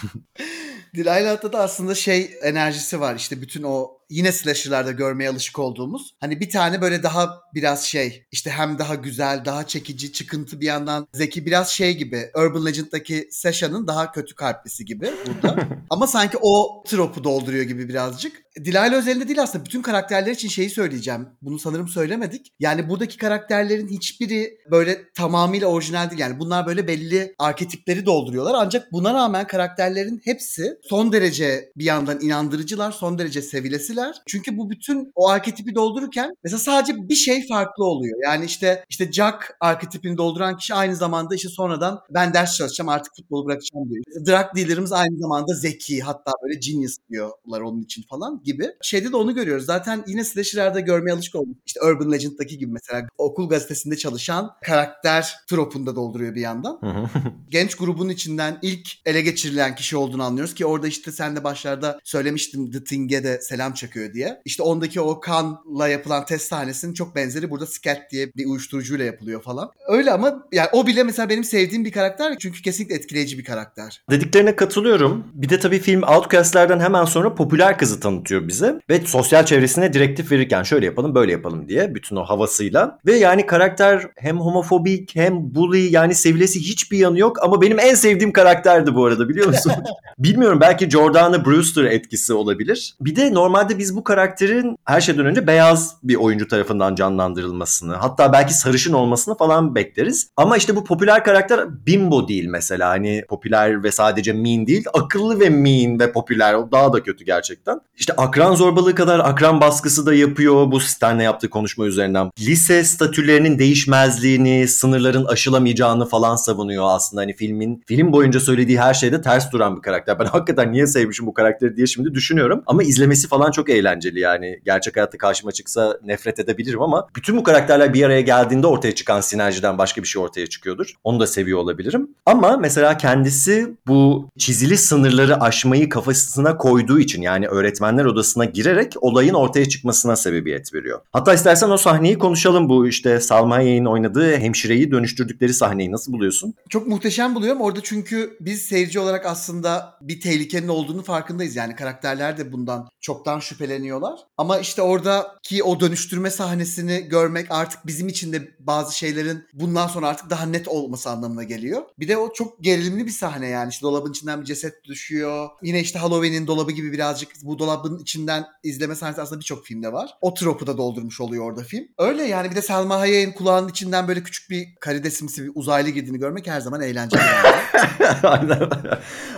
Delilah'ta da aslında şey enerjisi var işte bütün o yine slasher'larda görmeye alışık olduğumuz. Hani bir tane böyle daha biraz şey işte hem daha güzel, daha çekici, çıkıntı bir yandan zeki biraz şey gibi. Urban Legend'daki Sasha'nın daha kötü kalplisi gibi burada. Ama sanki o tropu dolduruyor gibi birazcık. Dilayla özelinde değil aslında bütün karakterler için şeyi söyleyeceğim. Bunu sanırım söylemedik. Yani buradaki karakterlerin hiçbiri böyle tamamıyla orijinal değil. Yani bunlar böyle belli arketipleri dolduruyorlar. Ancak buna rağmen karakterlerin hepsi son derece bir yandan inandırıcılar, son derece sevilesiler karakterler. Çünkü bu bütün o arketipi doldururken mesela sadece bir şey farklı oluyor. Yani işte işte Jack arketipini dolduran kişi aynı zamanda işte sonradan ben ders çalışacağım artık futbolu bırakacağım diyor. Drug dealer'ımız aynı zamanda zeki hatta böyle genius diyorlar onun için falan gibi. Şeyde de onu görüyoruz. Zaten yine slasher'larda görmeye alışık olduk. İşte Urban Legend'daki gibi mesela okul gazetesinde çalışan karakter tropunda dolduruyor bir yandan. Genç grubun içinden ilk ele geçirilen kişi olduğunu anlıyoruz ki orada işte sen de başlarda söylemiştin The Thing'e de selam çakıyor yapıyor diye. İşte ondaki o kanla yapılan test sahnesinin çok benzeri burada scat diye bir uyuşturucuyla yapılıyor falan. Öyle ama yani o bile mesela benim sevdiğim bir karakter çünkü kesinlikle etkileyici bir karakter. Dediklerine katılıyorum. Bir de tabii film Outcast'lerden hemen sonra popüler kızı tanıtıyor bize ve sosyal çevresine direktif verirken şöyle yapalım böyle yapalım diye bütün o havasıyla. Ve yani karakter hem homofobik hem bully yani sevilesi hiçbir yanı yok ama benim en sevdiğim karakterdi bu arada biliyor musun? Bilmiyorum belki Jordana Brewster etkisi olabilir. Bir de normalde biz bu karakterin her şeyden önce beyaz bir oyuncu tarafından canlandırılmasını hatta belki sarışın olmasını falan bekleriz. Ama işte bu popüler karakter bimbo değil mesela hani popüler ve sadece mean değil akıllı ve mean ve popüler o daha da kötü gerçekten. İşte akran zorbalığı kadar akran baskısı da yapıyor bu Stan'le yaptığı konuşma üzerinden. Lise statülerinin değişmezliğini, sınırların aşılamayacağını falan savunuyor aslında hani filmin film boyunca söylediği her şeyde ters duran bir karakter. Ben hakikaten niye sevmişim bu karakteri diye şimdi düşünüyorum. Ama izlemesi falan çok eğlenceli yani. Gerçek hayatta karşıma çıksa nefret edebilirim ama bütün bu karakterler bir araya geldiğinde ortaya çıkan sinerjiden başka bir şey ortaya çıkıyordur. Onu da seviyor olabilirim. Ama mesela kendisi bu çizili sınırları aşmayı kafasına koyduğu için yani öğretmenler odasına girerek olayın ortaya çıkmasına sebebiyet veriyor. Hatta istersen o sahneyi konuşalım bu işte Salma Hayek'in oynadığı hemşireyi dönüştürdükleri sahneyi nasıl buluyorsun? Çok muhteşem buluyorum. Orada çünkü biz seyirci olarak aslında bir tehlikenin olduğunu farkındayız. Yani karakterler de bundan çoktan şüpheleniyorlar. Ama işte oradaki o dönüştürme sahnesini görmek artık bizim için de bazı şeylerin bundan sonra artık daha net olması anlamına geliyor. Bir de o çok gerilimli bir sahne yani. İşte dolabın içinden bir ceset düşüyor. Yine işte Halloween'in dolabı gibi birazcık bu dolabın içinden izleme sahnesi aslında birçok filmde var. O tropu da doldurmuş oluyor orada film. Öyle yani bir de Selma Hayek'in kulağının içinden böyle küçük bir karidesimsi bir uzaylı girdiğini görmek her zaman eğlenceli. Aynen.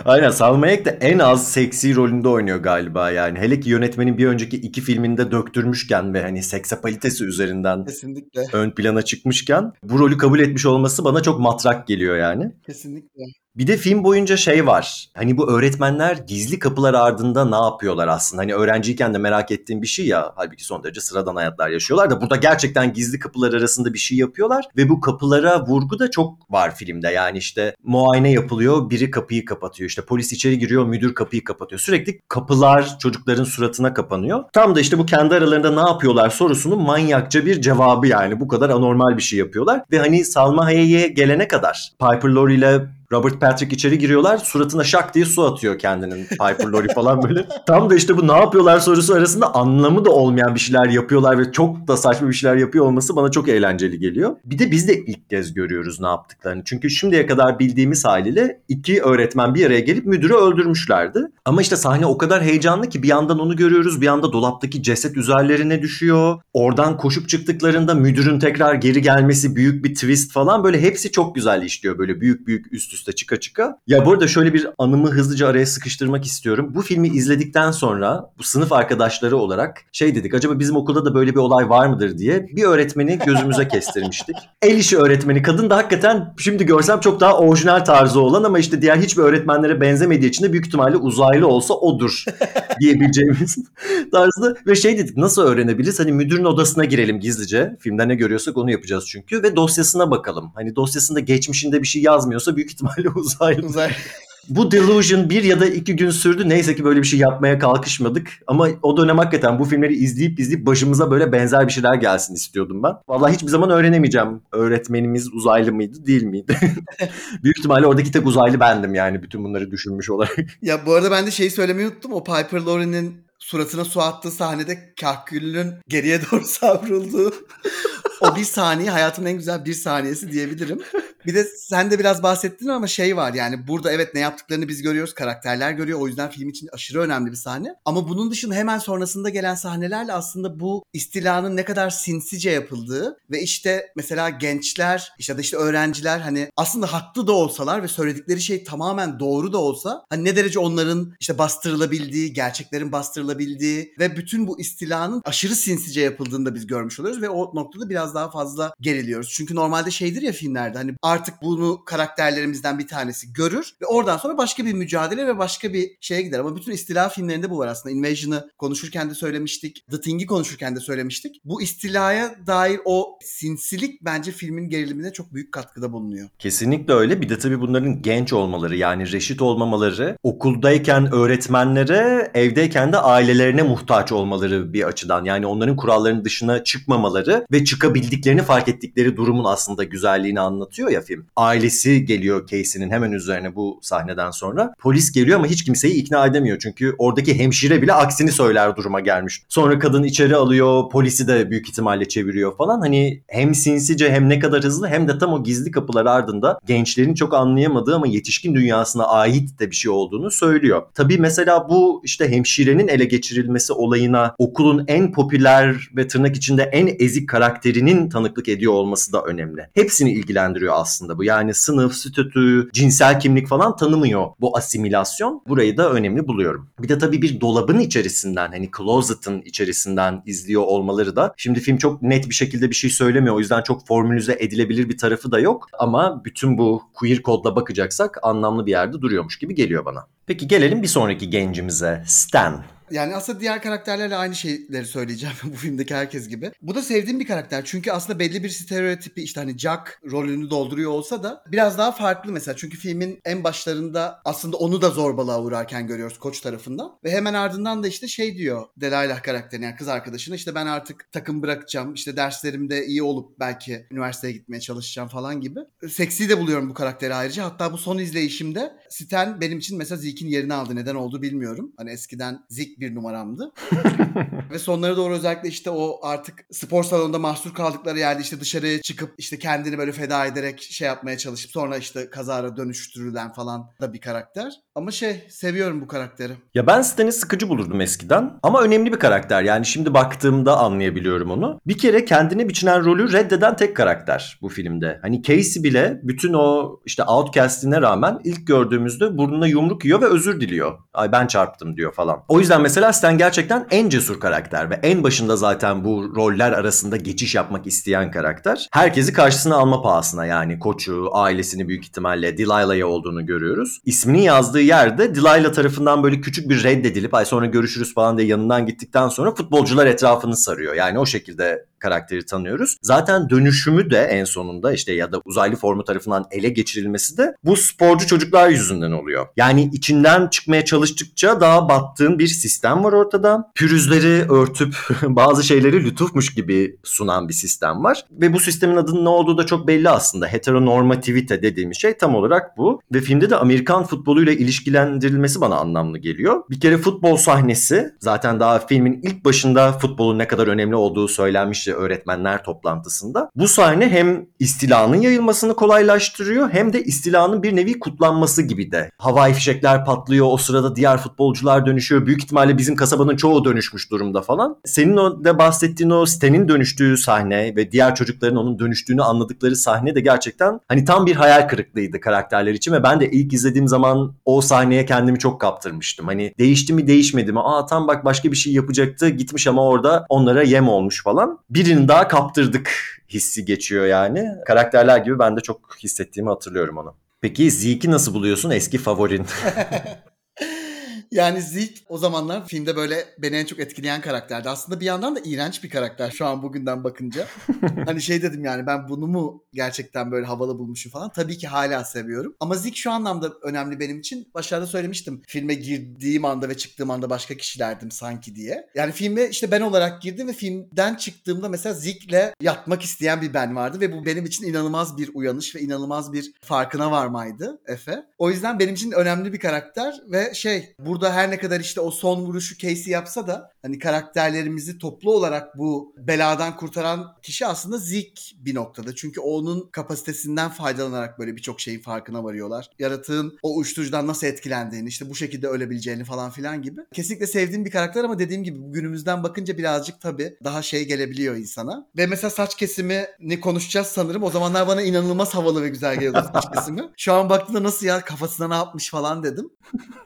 Aynen. Salma Hayek de en az seksi rolünde oynuyor galiba yani. Hele ki yönetmenin bir önceki iki filminde döktürmüşken ve hani seksapalitesi üzerinden Kesinlikle. ön plana çıkmışken bu rolü kabul etmiş olması bana çok matrak geliyor yani. Kesinlikle. Bir de film boyunca şey var. Hani bu öğretmenler gizli kapılar ardında ne yapıyorlar aslında? Hani öğrenciyken de merak ettiğim bir şey ya. Halbuki son derece sıradan hayatlar yaşıyorlar da burada gerçekten gizli kapılar arasında bir şey yapıyorlar ve bu kapılara vurgu da çok var filmde. Yani işte muayene yapılıyor, biri kapıyı kapatıyor. İşte polis içeri giriyor, müdür kapıyı kapatıyor. Sürekli kapılar çocukların suratına kapanıyor. Tam da işte bu kendi aralarında ne yapıyorlar sorusunun manyakça bir cevabı yani. Bu kadar anormal bir şey yapıyorlar. Ve hani Salma Hayek'e gelene kadar Piper Laurie ile Robert Patrick içeri giriyorlar. Suratına şak diye su atıyor kendinin. Piper Laurie falan böyle. Tam da işte bu ne yapıyorlar sorusu arasında anlamı da olmayan bir şeyler yapıyorlar ve çok da saçma bir şeyler yapıyor olması bana çok eğlenceli geliyor. Bir de biz de ilk kez görüyoruz ne yaptıklarını. Çünkü şimdiye kadar bildiğimiz haliyle iki öğretmen bir araya gelip müdürü öldürmüşlerdi. Ama işte sahne o kadar heyecanlı ki bir yandan onu görüyoruz. Bir yanda dolaptaki ceset üzerlerine düşüyor. Oradan koşup çıktıklarında müdürün tekrar geri gelmesi büyük bir twist falan. Böyle hepsi çok güzel işliyor. Böyle büyük büyük üst üste çıka çıka. Ya bu arada şöyle bir anımı hızlıca araya sıkıştırmak istiyorum. Bu filmi izledikten sonra bu sınıf arkadaşları olarak şey dedik acaba bizim okulda da böyle bir olay var mıdır diye bir öğretmeni gözümüze kestirmiştik. El işi öğretmeni kadın da hakikaten şimdi görsem çok daha orijinal tarzı olan ama işte diğer hiçbir öğretmenlere benzemediği için de büyük ihtimalle uzaylı olsa odur diyebileceğimiz tarzda ve şey dedik nasıl öğrenebiliriz? Hani müdürün odasına girelim gizlice. Filmde ne görüyorsak onu yapacağız çünkü ve dosyasına bakalım. Hani dosyasında geçmişinde bir şey yazmıyorsa büyük ihtimalle uzaylı. Uzay. Bu delusion bir ya da iki gün sürdü. Neyse ki böyle bir şey yapmaya kalkışmadık. Ama o dönem hakikaten bu filmleri izleyip izleyip başımıza böyle benzer bir şeyler gelsin istiyordum ben. Vallahi hiçbir zaman öğrenemeyeceğim. Öğretmenimiz uzaylı mıydı değil miydi? Büyük ihtimalle oradaki tek uzaylı bendim yani bütün bunları düşünmüş olarak. Ya bu arada ben de şeyi söylemeyi unuttum. O Piper Laurie'nin suratına su attığı sahnede kahkülünün geriye doğru savrulduğu o bir saniye hayatımın en güzel bir saniyesi diyebilirim. Bir de sen de biraz bahsettin ama şey var yani burada evet ne yaptıklarını biz görüyoruz. Karakterler görüyor. O yüzden film için aşırı önemli bir sahne. Ama bunun dışında hemen sonrasında gelen sahnelerle aslında bu istilanın ne kadar sinsice yapıldığı ve işte mesela gençler işte de işte öğrenciler hani aslında haklı da olsalar ve söyledikleri şey tamamen doğru da olsa hani ne derece onların işte bastırılabildiği, gerçeklerin bastırılabildiği ve bütün bu istilanın aşırı sinsice yapıldığını da biz görmüş oluyoruz ve o noktada biraz daha fazla geriliyoruz. Çünkü normalde şeydir ya filmlerde hani artık bunu karakterlerimizden bir tanesi görür ve oradan sonra başka bir mücadele ve başka bir şeye gider. Ama bütün istila filmlerinde bu var aslında. Invasion'ı konuşurken de söylemiştik. The Thing'i konuşurken de söylemiştik. Bu istilaya dair o sinsilik bence filmin gerilimine çok büyük katkıda bulunuyor. Kesinlikle öyle. Bir de tabii bunların genç olmaları yani reşit olmamaları, okuldayken öğretmenlere, evdeyken de ailelerine muhtaç olmaları bir açıdan. Yani onların kurallarının dışına çıkmamaları ve çıkabildiklerini fark ettikleri durumun aslında güzelliğini anlatıyor ya film. Ailesi geliyor Casey'nin hemen üzerine bu sahneden sonra. Polis geliyor ama hiç kimseyi ikna edemiyor. Çünkü oradaki hemşire bile aksini söyler duruma gelmiş. Sonra kadın içeri alıyor, polisi de büyük ihtimalle çeviriyor falan. Hani hem sinsice hem ne kadar hızlı hem de tam o gizli kapılar ardında gençlerin çok anlayamadığı ama yetişkin dünyasına ait de bir şey olduğunu söylüyor. Tabii mesela bu işte hemşirenin ele geçirilmesi olayına okulun en popüler ve tırnak içinde en ezik karakterinin tanıklık ediyor olması da önemli. Hepsini ilgilendiriyor aslında bu. Yani sınıf, statü, cinsel kimlik falan tanımıyor bu asimilasyon. Burayı da önemli buluyorum. Bir de tabii bir dolabın içerisinden hani closet'ın içerisinden izliyor olmaları da. Şimdi film çok net bir şekilde bir şey söylemiyor. O yüzden çok formülize edilebilir bir tarafı da yok. Ama bütün bu queer kodla bakacaksak anlamlı bir yerde duruyormuş gibi geliyor bana. Peki gelelim bir sonraki gencimize. Stan. Yani aslında diğer karakterlerle aynı şeyleri söyleyeceğim bu filmdeki herkes gibi. Bu da sevdiğim bir karakter çünkü aslında belli bir stereotipi işte hani Jack rolünü dolduruyor olsa da biraz daha farklı mesela. Çünkü filmin en başlarında aslında onu da zorbalığa uğrarken görüyoruz koç tarafından. Ve hemen ardından da işte şey diyor Delilah karakterine yani kız arkadaşına işte ben artık takım bırakacağım işte derslerimde iyi olup belki üniversiteye gitmeye çalışacağım falan gibi. Seksi de buluyorum bu karakteri ayrıca. Hatta bu son izleyişimde Stan benim için mesela Zeke'in yerini aldı. Neden oldu bilmiyorum. Hani eskiden Zeke bir numaramdı. Ve sonlara doğru özellikle işte o artık spor salonunda mahsur kaldıkları yerde işte dışarıya çıkıp işte kendini böyle feda ederek şey yapmaya çalışıp sonra işte kazara dönüştürülen falan da bir karakter. Ama şey seviyorum bu karakteri. Ya ben Stan'ı sıkıcı bulurdum eskiden ama önemli bir karakter. Yani şimdi baktığımda anlayabiliyorum onu. Bir kere kendine biçilen rolü reddeden tek karakter bu filmde. Hani Casey bile bütün o işte outcast'ine rağmen ilk gördüğümüzde burnuna yumruk yiyor ve özür diliyor. Ay ben çarptım diyor falan. O yüzden mesela Stan gerçekten en cesur karakter ve en başında zaten bu roller arasında geçiş yapmak isteyen karakter. Herkesi karşısına alma pahasına yani koçu, ailesini büyük ihtimalle Delilah'ya olduğunu görüyoruz. İsmini yazdığı yerde Delilah tarafından böyle küçük bir reddedilip ay sonra görüşürüz falan diye yanından gittikten sonra futbolcular etrafını sarıyor. Yani o şekilde karakteri tanıyoruz. Zaten dönüşümü de en sonunda işte ya da uzaylı formu tarafından ele geçirilmesi de bu sporcu çocuklar yüzünden oluyor. Yani içinden çıkmaya çalıştıkça daha battığın bir sistem var ortada. Pürüzleri örtüp bazı şeyleri lütufmuş gibi sunan bir sistem var. Ve bu sistemin adının ne olduğu da çok belli aslında. Heteronormativite dediğimiz şey tam olarak bu. Ve filmde de Amerikan futboluyla ilişkilendirilmesi bana anlamlı geliyor. Bir kere futbol sahnesi zaten daha filmin ilk başında futbolun ne kadar önemli olduğu söylenmişti öğretmenler toplantısında. Bu sahne hem istilanın yayılmasını kolaylaştırıyor hem de istilanın bir nevi kutlanması gibi de. Havai fişekler patlıyor o sırada diğer futbolcular dönüşüyor. Büyük ihtimalle bizim kasabanın çoğu dönüşmüş durumda falan. Senin o da bahsettiğin o Stan'in dönüştüğü sahne ve diğer çocukların onun dönüştüğünü anladıkları sahne de gerçekten hani tam bir hayal kırıklığıydı karakterler için ve ben de ilk izlediğim zaman o sahneye kendimi çok kaptırmıştım. Hani değişti mi değişmedi mi? Aa tam bak başka bir şey yapacaktı gitmiş ama orada onlara yem olmuş falan. Birini daha kaptırdık hissi geçiyor yani. Karakterler gibi ben de çok hissettiğimi hatırlıyorum onu. Peki Zeke'i nasıl buluyorsun? Eski favorin. Yani Zeke o zamanlar filmde böyle beni en çok etkileyen karakterdi. Aslında bir yandan da iğrenç bir karakter şu an bugünden bakınca. hani şey dedim yani ben bunu mu gerçekten böyle havalı bulmuşum falan. Tabii ki hala seviyorum. Ama Zeke şu anlamda önemli benim için. Başlarda söylemiştim. Filme girdiğim anda ve çıktığım anda başka kişilerdim sanki diye. Yani filme işte ben olarak girdim ve filmden çıktığımda mesela Zeke'le yatmak isteyen bir ben vardı ve bu benim için inanılmaz bir uyanış ve inanılmaz bir farkına varmaydı Efe. O yüzden benim için önemli bir karakter ve şey burada her ne kadar işte o son vuruşu Casey yapsa da hani karakterlerimizi toplu olarak bu beladan kurtaran kişi aslında Zeke bir noktada. Çünkü onun kapasitesinden faydalanarak böyle birçok şeyin farkına varıyorlar. Yaratığın o uyuşturucudan nasıl etkilendiğini, işte bu şekilde ölebileceğini falan filan gibi. Kesinlikle sevdiğim bir karakter ama dediğim gibi günümüzden bakınca birazcık tabii daha şey gelebiliyor insana. Ve mesela saç kesimini konuşacağız sanırım. O zamanlar bana inanılmaz havalı ve güzel geliyordu saç kesimi. Şu an baktığımda nasıl ya kafasına ne yapmış falan dedim.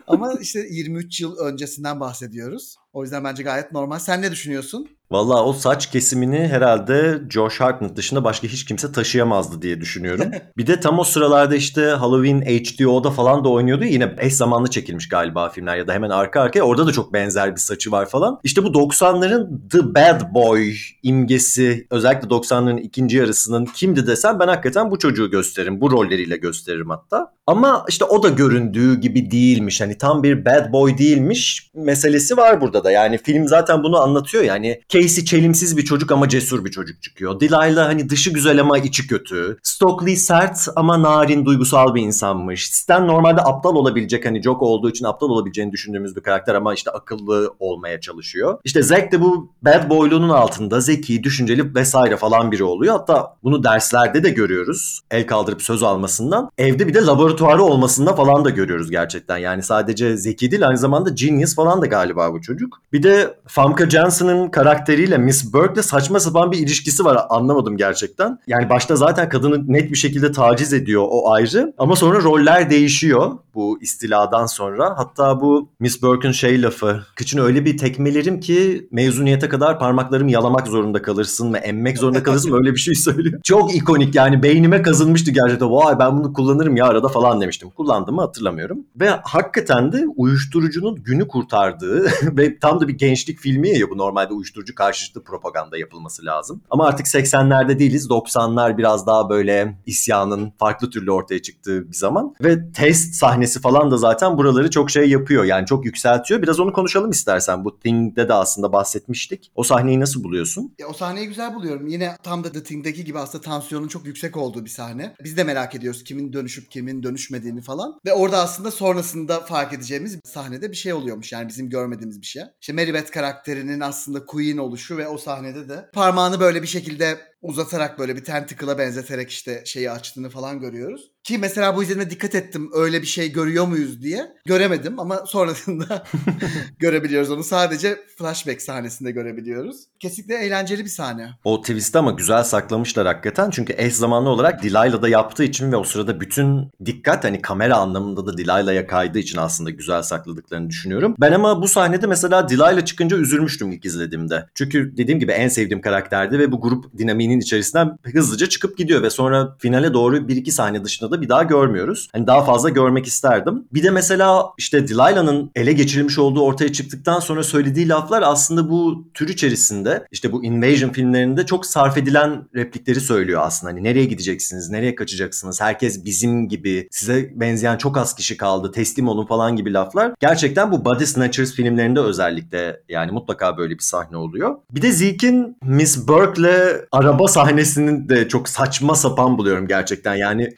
Ama işte 23 yıl öncesinden bahsediyoruz. O yüzden bence gayet normal. Sen ne düşünüyorsun? Valla o saç kesimini herhalde Josh Hartnett dışında başka hiç kimse taşıyamazdı diye düşünüyorum. bir de tam o sıralarda işte Halloween HDO'da falan da oynuyordu. Yine eş zamanlı çekilmiş galiba filmler ya da hemen arka arkaya. Orada da çok benzer bir saçı var falan. İşte bu 90'ların The Bad Boy imgesi özellikle 90'ların ikinci yarısının kimdi desem ben hakikaten bu çocuğu gösteririm. Bu rolleriyle gösteririm hatta. Ama işte o da göründüğü gibi değilmiş. Hani tam bir bad boy değilmiş meselesi var burada da. Yani film zaten bunu anlatıyor. Yani Casey çelimsiz bir çocuk ama cesur bir çocuk çıkıyor. Delilah hani dışı güzel ama içi kötü. Stockley sert ama narin duygusal bir insanmış. Stan normalde aptal olabilecek hani Jock olduğu için aptal olabileceğini düşündüğümüz bir karakter ama işte akıllı olmaya çalışıyor. İşte Zack de bu bad boyluğunun altında zeki, düşünceli vesaire falan biri oluyor. Hatta bunu derslerde de görüyoruz. El kaldırıp söz almasından. Evde bir de laboratuvarı olmasında falan da görüyoruz gerçekten. Yani sadece zeki değil aynı zamanda genius falan da galiba bu çocuk. Bir de Famke Janssen'ın karakteriyle Miss Burke'le saçma sapan bir ilişkisi var. Anlamadım gerçekten. Yani başta zaten kadını net bir şekilde taciz ediyor o ayrı. Ama sonra roller değişiyor bu istiladan sonra. Hatta bu Miss Burke'ün şey lafı. Kıçını öyle bir tekmelerim ki mezuniyete kadar parmaklarımı yalamak zorunda kalırsın ve emmek zorunda kalırsın öyle bir şey söylüyor. Çok ikonik yani beynime kazınmıştı gerçekten. Vay ben bunu kullanırım ya arada falan demiştim. Kullandım mı hatırlamıyorum. Ve hakikaten de uyuşturucunun günü kurtardığı ve tam da bir gençlik filmi ya bu normalde uyuşturucu karşıtı propaganda yapılması lazım. Ama artık 80'lerde değiliz. 90'lar biraz daha böyle isyanın farklı türlü ortaya çıktığı bir zaman. Ve test sahnesi falan da zaten buraları çok şey yapıyor. Yani çok yükseltiyor. Biraz onu konuşalım istersen. Bu Thing'de de aslında bahsetmiştik. O sahneyi nasıl buluyorsun? Ya, o sahneyi güzel buluyorum. Yine tam da The Thing'deki gibi aslında tansiyonun çok yüksek olduğu bir sahne. Biz de merak ediyoruz kimin dönüşüp kimin dönüşmediğini falan. Ve orada aslında sonrasında fark edeceğimiz sahnede bir şey oluyormuş. Yani bizim görmediğimiz bir şey. İşte Mary karakterinin aslında Queen oluşu ve o sahnede de parmağını böyle bir şekilde uzatarak böyle bir tentacle'a benzeterek işte şeyi açtığını falan görüyoruz. Ki mesela bu izlediğime dikkat ettim öyle bir şey görüyor muyuz diye. Göremedim ama sonrasında görebiliyoruz onu. Sadece flashback sahnesinde görebiliyoruz. Kesinlikle eğlenceli bir sahne. O twist'i ama güzel saklamışlar hakikaten. Çünkü eş zamanlı olarak Delilah da yaptığı için ve o sırada bütün dikkat hani kamera anlamında da Delilah'ya kaydığı için aslında güzel sakladıklarını düşünüyorum. Ben ama bu sahnede mesela Delilah çıkınca üzülmüştüm ilk izlediğimde. Çünkü dediğim gibi en sevdiğim karakterdi ve bu grup dinamiğinin içerisinden hızlıca çıkıp gidiyor ve sonra finale doğru bir iki sahne dışında da bir daha görmüyoruz. Hani daha fazla görmek isterdim. Bir de mesela işte Delilah'ın ele geçirilmiş olduğu ortaya çıktıktan sonra söylediği laflar aslında bu tür içerisinde işte bu invasion filmlerinde çok sarf edilen replikleri söylüyor aslında. Hani nereye gideceksiniz, nereye kaçacaksınız, herkes bizim gibi, size benzeyen çok az kişi kaldı, teslim olun falan gibi laflar. Gerçekten bu Body Snatchers filmlerinde özellikle yani mutlaka böyle bir sahne oluyor. Bir de Zeke'in Miss Burke'le araba sahnesini de çok saçma sapan buluyorum gerçekten. Yani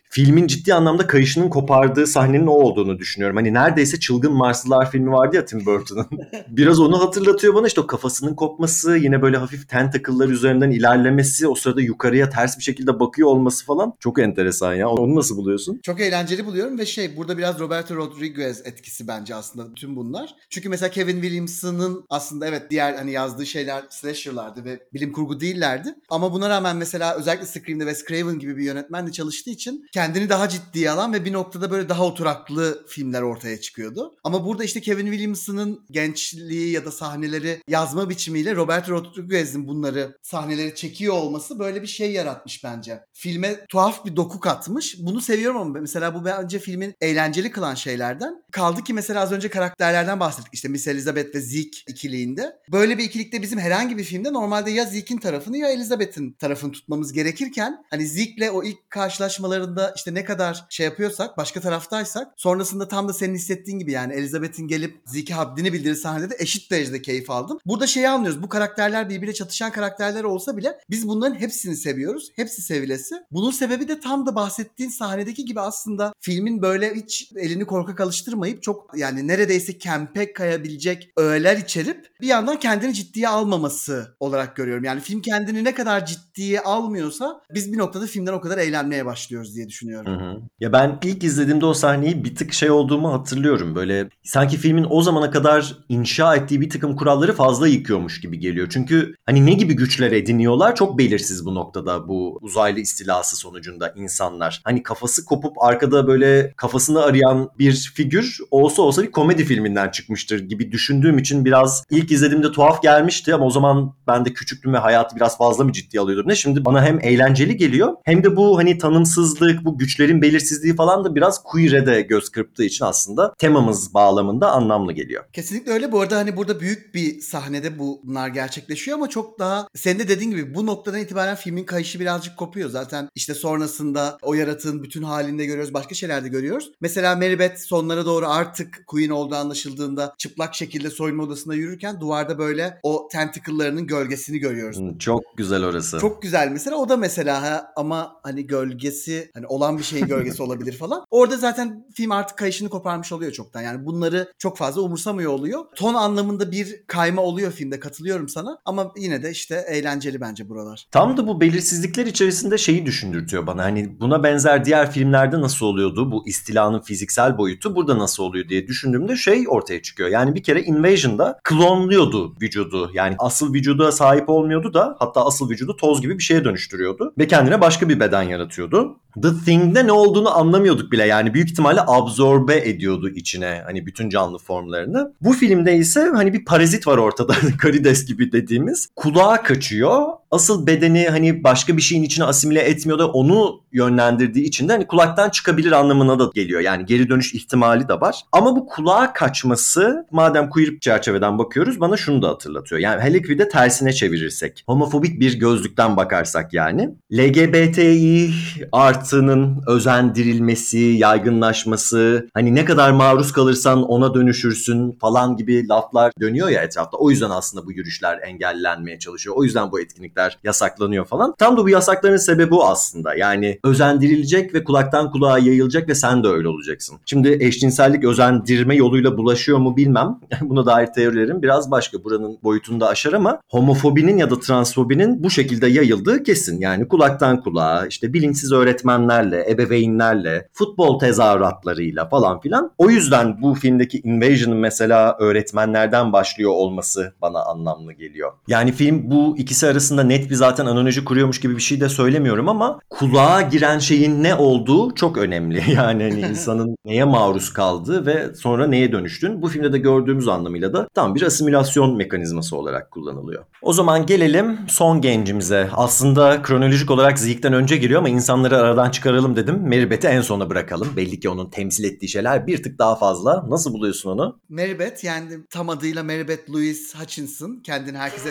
filmin ciddi anlamda kayışının kopardığı sahnenin o olduğunu düşünüyorum. Hani neredeyse Çılgın Marslılar filmi vardı ya Tim Burton'ın. Biraz onu hatırlatıyor bana işte o kafasının kopması, yine böyle hafif tentacle'lar üzerinden ilerlemesi, o sırada yukarıya ters bir şekilde bakıyor olması falan çok enteresan ya. Onu nasıl buluyorsun? Çok eğlenceli buluyorum ve şey burada biraz Roberto Rodriguez etkisi bence aslında tüm bunlar. Çünkü mesela Kevin Williamson'ın aslında evet diğer hani yazdığı şeyler slasher'lardı ve bilim kurgu değillerdi. Ama buna rağmen mesela özellikle Scream'de Wes Craven gibi bir yönetmenle çalıştığı için kendini daha ciddiye alan ve bir noktada böyle daha oturaklı filmler ortaya çıkıyordu. Ama burada işte Kevin Williamson'ın gençliği ya da sahneleri yazma biçimiyle Roberto Rodriguez'in bunları sahneleri çekiyor olması böyle bir şey yaratmış bence. Filme tuhaf bir doku katmış. Bunu seviyorum ama mesela bu bence filmin eğlenceli kılan şeylerden. Kaldı ki mesela az önce karakterlerden bahsettik. İşte Miss Elizabeth ve Zeke ikiliğinde. Böyle bir ikilikte bizim herhangi bir filmde normalde ya Zeke'in tarafını ya Elizabeth'in tarafını tutmamız gerekirken hani Zeke'le o ilk karşılaşmalarında işte ne kadar şey yapıyorsak başka taraftaysak sonrasında tam da senin hissettiğin gibi yani Elizabeth'in gelip Zeke'e haddini bildirir sahnede de eşit derecede keyif aldım. Burada şeyi anlıyoruz. Bu karakterler birbiriyle çatışan karakterler olsa bile biz bunların hepsini seviyoruz. Hepsi sevilesi. Bunun sebebi de tam da bahsettiğin sahnedeki gibi aslında filmin böyle hiç elini korkak alıştırmayıp çok yani neredeyse kempe kayabilecek öğeler içerip bir yandan kendini ciddiye almaması olarak görüyorum. Yani film kendini ne kadar ciddiye almıyorsa biz bir noktada filmden o kadar eğlenmeye başlıyoruz diye düşünüyorum. Hı hı. Ya ben ilk izlediğimde o sahneyi bir tık şey olduğumu hatırlıyorum. Böyle sanki filmin o zamana kadar inşa ettiği bir takım kuralları fazla yıkıyormuş gibi geliyor. Çünkü hani ne gibi güçler ediniyorlar çok belirsiz bu noktada bu uzaylı istilası sonucunda insanlar. Hani kafası kopup arkada böyle kafasını arayan bir figür olsa olsa bir komedi filminden çıkmıştır gibi düşündüğüm için biraz ilk izlediğimde tuhaf gelmişti ama o zaman ben de küçüktüm ve hayatı biraz fazla mı ciddiye alıyordum ne? Şimdi bana hem eğlenceli geliyor hem de bu hani tanımsızlık, bu güçlerin belirsizliği falan da biraz queer'e göz kırptığı için aslında temamız bağlamında anlamlı geliyor. Kesinlikle öyle. Bu arada hani burada büyük bir sahnede bunlar gerçekleşiyor ama çok daha senin de dediğin gibi bu noktadan itibaren filmin kayışı birazcık kopuyor. Zaten işte sonrasında o yaratığın bütün halinde görüyoruz. Başka şeyler de görüyoruz. Mesela Meribeth sonlara doğru artık Queen olduğu anlaşıldığında çıplak şekilde soyunma odasında yürürken duvarda böyle o tentacle'larının gölgesini görüyoruz. Çok güzel orası. Çok güzel mesela. O da mesela ha, ama hani gölgesi hani olan bir şeyin gölgesi olabilir falan. Orada zaten film artık kayışını koparmış oluyor çoktan. Yani bunları çok fazla umursamıyor oluyor. Ton anlamında bir kayma oluyor filmde katılıyorum sana. Ama yine de işte eğlenceli bence buralar. Tam da bu belirsizlikler içerisinde şeyi düşündürtüyor bana. Hani buna benzer diğer filmlerde nasıl oluyordu? Bu istilanın fiziksel boyutu burada nasıl oluyor diye düşündüğümde şey ortaya çıkıyor. Yani bir kere Invasion'da klonluyordu vücudu. Yani asıl vücuda sahip olmuyordu da hatta asıl vücudu toz gibi bir şeye dönüştürüyordu. Ve kendine başka bir beden yaratıyordu. The Thing'de ne olduğunu anlamıyorduk bile. Yani büyük ihtimalle absorbe ediyordu içine hani bütün canlı formlarını. Bu filmde ise hani bir parazit var ortada. Karides gibi dediğimiz. Kulağa kaçıyor. Asıl bedeni hani başka bir şeyin içine asimile etmiyor da onu yönlendirdiği için de hani kulaktan çıkabilir anlamına da geliyor. Yani geri dönüş ihtimali de var. Ama bu kulağa kaçması madem queer çerçeveden bakıyoruz bana şunu da hatırlatıyor. Yani hele de tersine çevirirsek. Homofobik bir gözlükten bakarsak yani. LGBTİ artı kulaklığının özendirilmesi, yaygınlaşması, hani ne kadar maruz kalırsan ona dönüşürsün falan gibi laflar dönüyor ya etrafta. O yüzden aslında bu yürüyüşler engellenmeye çalışıyor. O yüzden bu etkinlikler yasaklanıyor falan. Tam da bu yasakların sebebi bu aslında. Yani özendirilecek ve kulaktan kulağa yayılacak ve sen de öyle olacaksın. Şimdi eşcinsellik özendirme yoluyla bulaşıyor mu bilmem. Buna dair teorilerim biraz başka. Buranın boyutunda aşar ama homofobinin ya da transfobinin bu şekilde yayıldığı kesin. Yani kulaktan kulağa, işte bilinçsiz öğretmenlerle, ebeveynlerle, futbol tezahüratlarıyla falan filan. O yüzden bu filmdeki Invasion'ın mesela öğretmenlerden başlıyor olması bana anlamlı geliyor. Yani film bu ikisi arasında net bir zaten analoji kuruyormuş gibi bir şey de söylemiyorum ama kulağa giren şeyin ne olduğu çok önemli. Yani hani insanın neye maruz kaldığı ve sonra neye dönüştüğün bu filmde de gördüğümüz anlamıyla da tam bir asimilasyon mekanizması olarak kullanılıyor. O zaman gelelim son gencimize. Aslında kronolojik olarak Zeke'den önce geliyor ama insanları aradan çıkaralım dedim. Meribet'i en sona bırakalım. Belli ki onun temsil ettiği şeyler bir tık daha fazla. Nasıl buluyorsun onu? Meribet yani tam adıyla Meribet Louise Hutchinson. Kendini herkese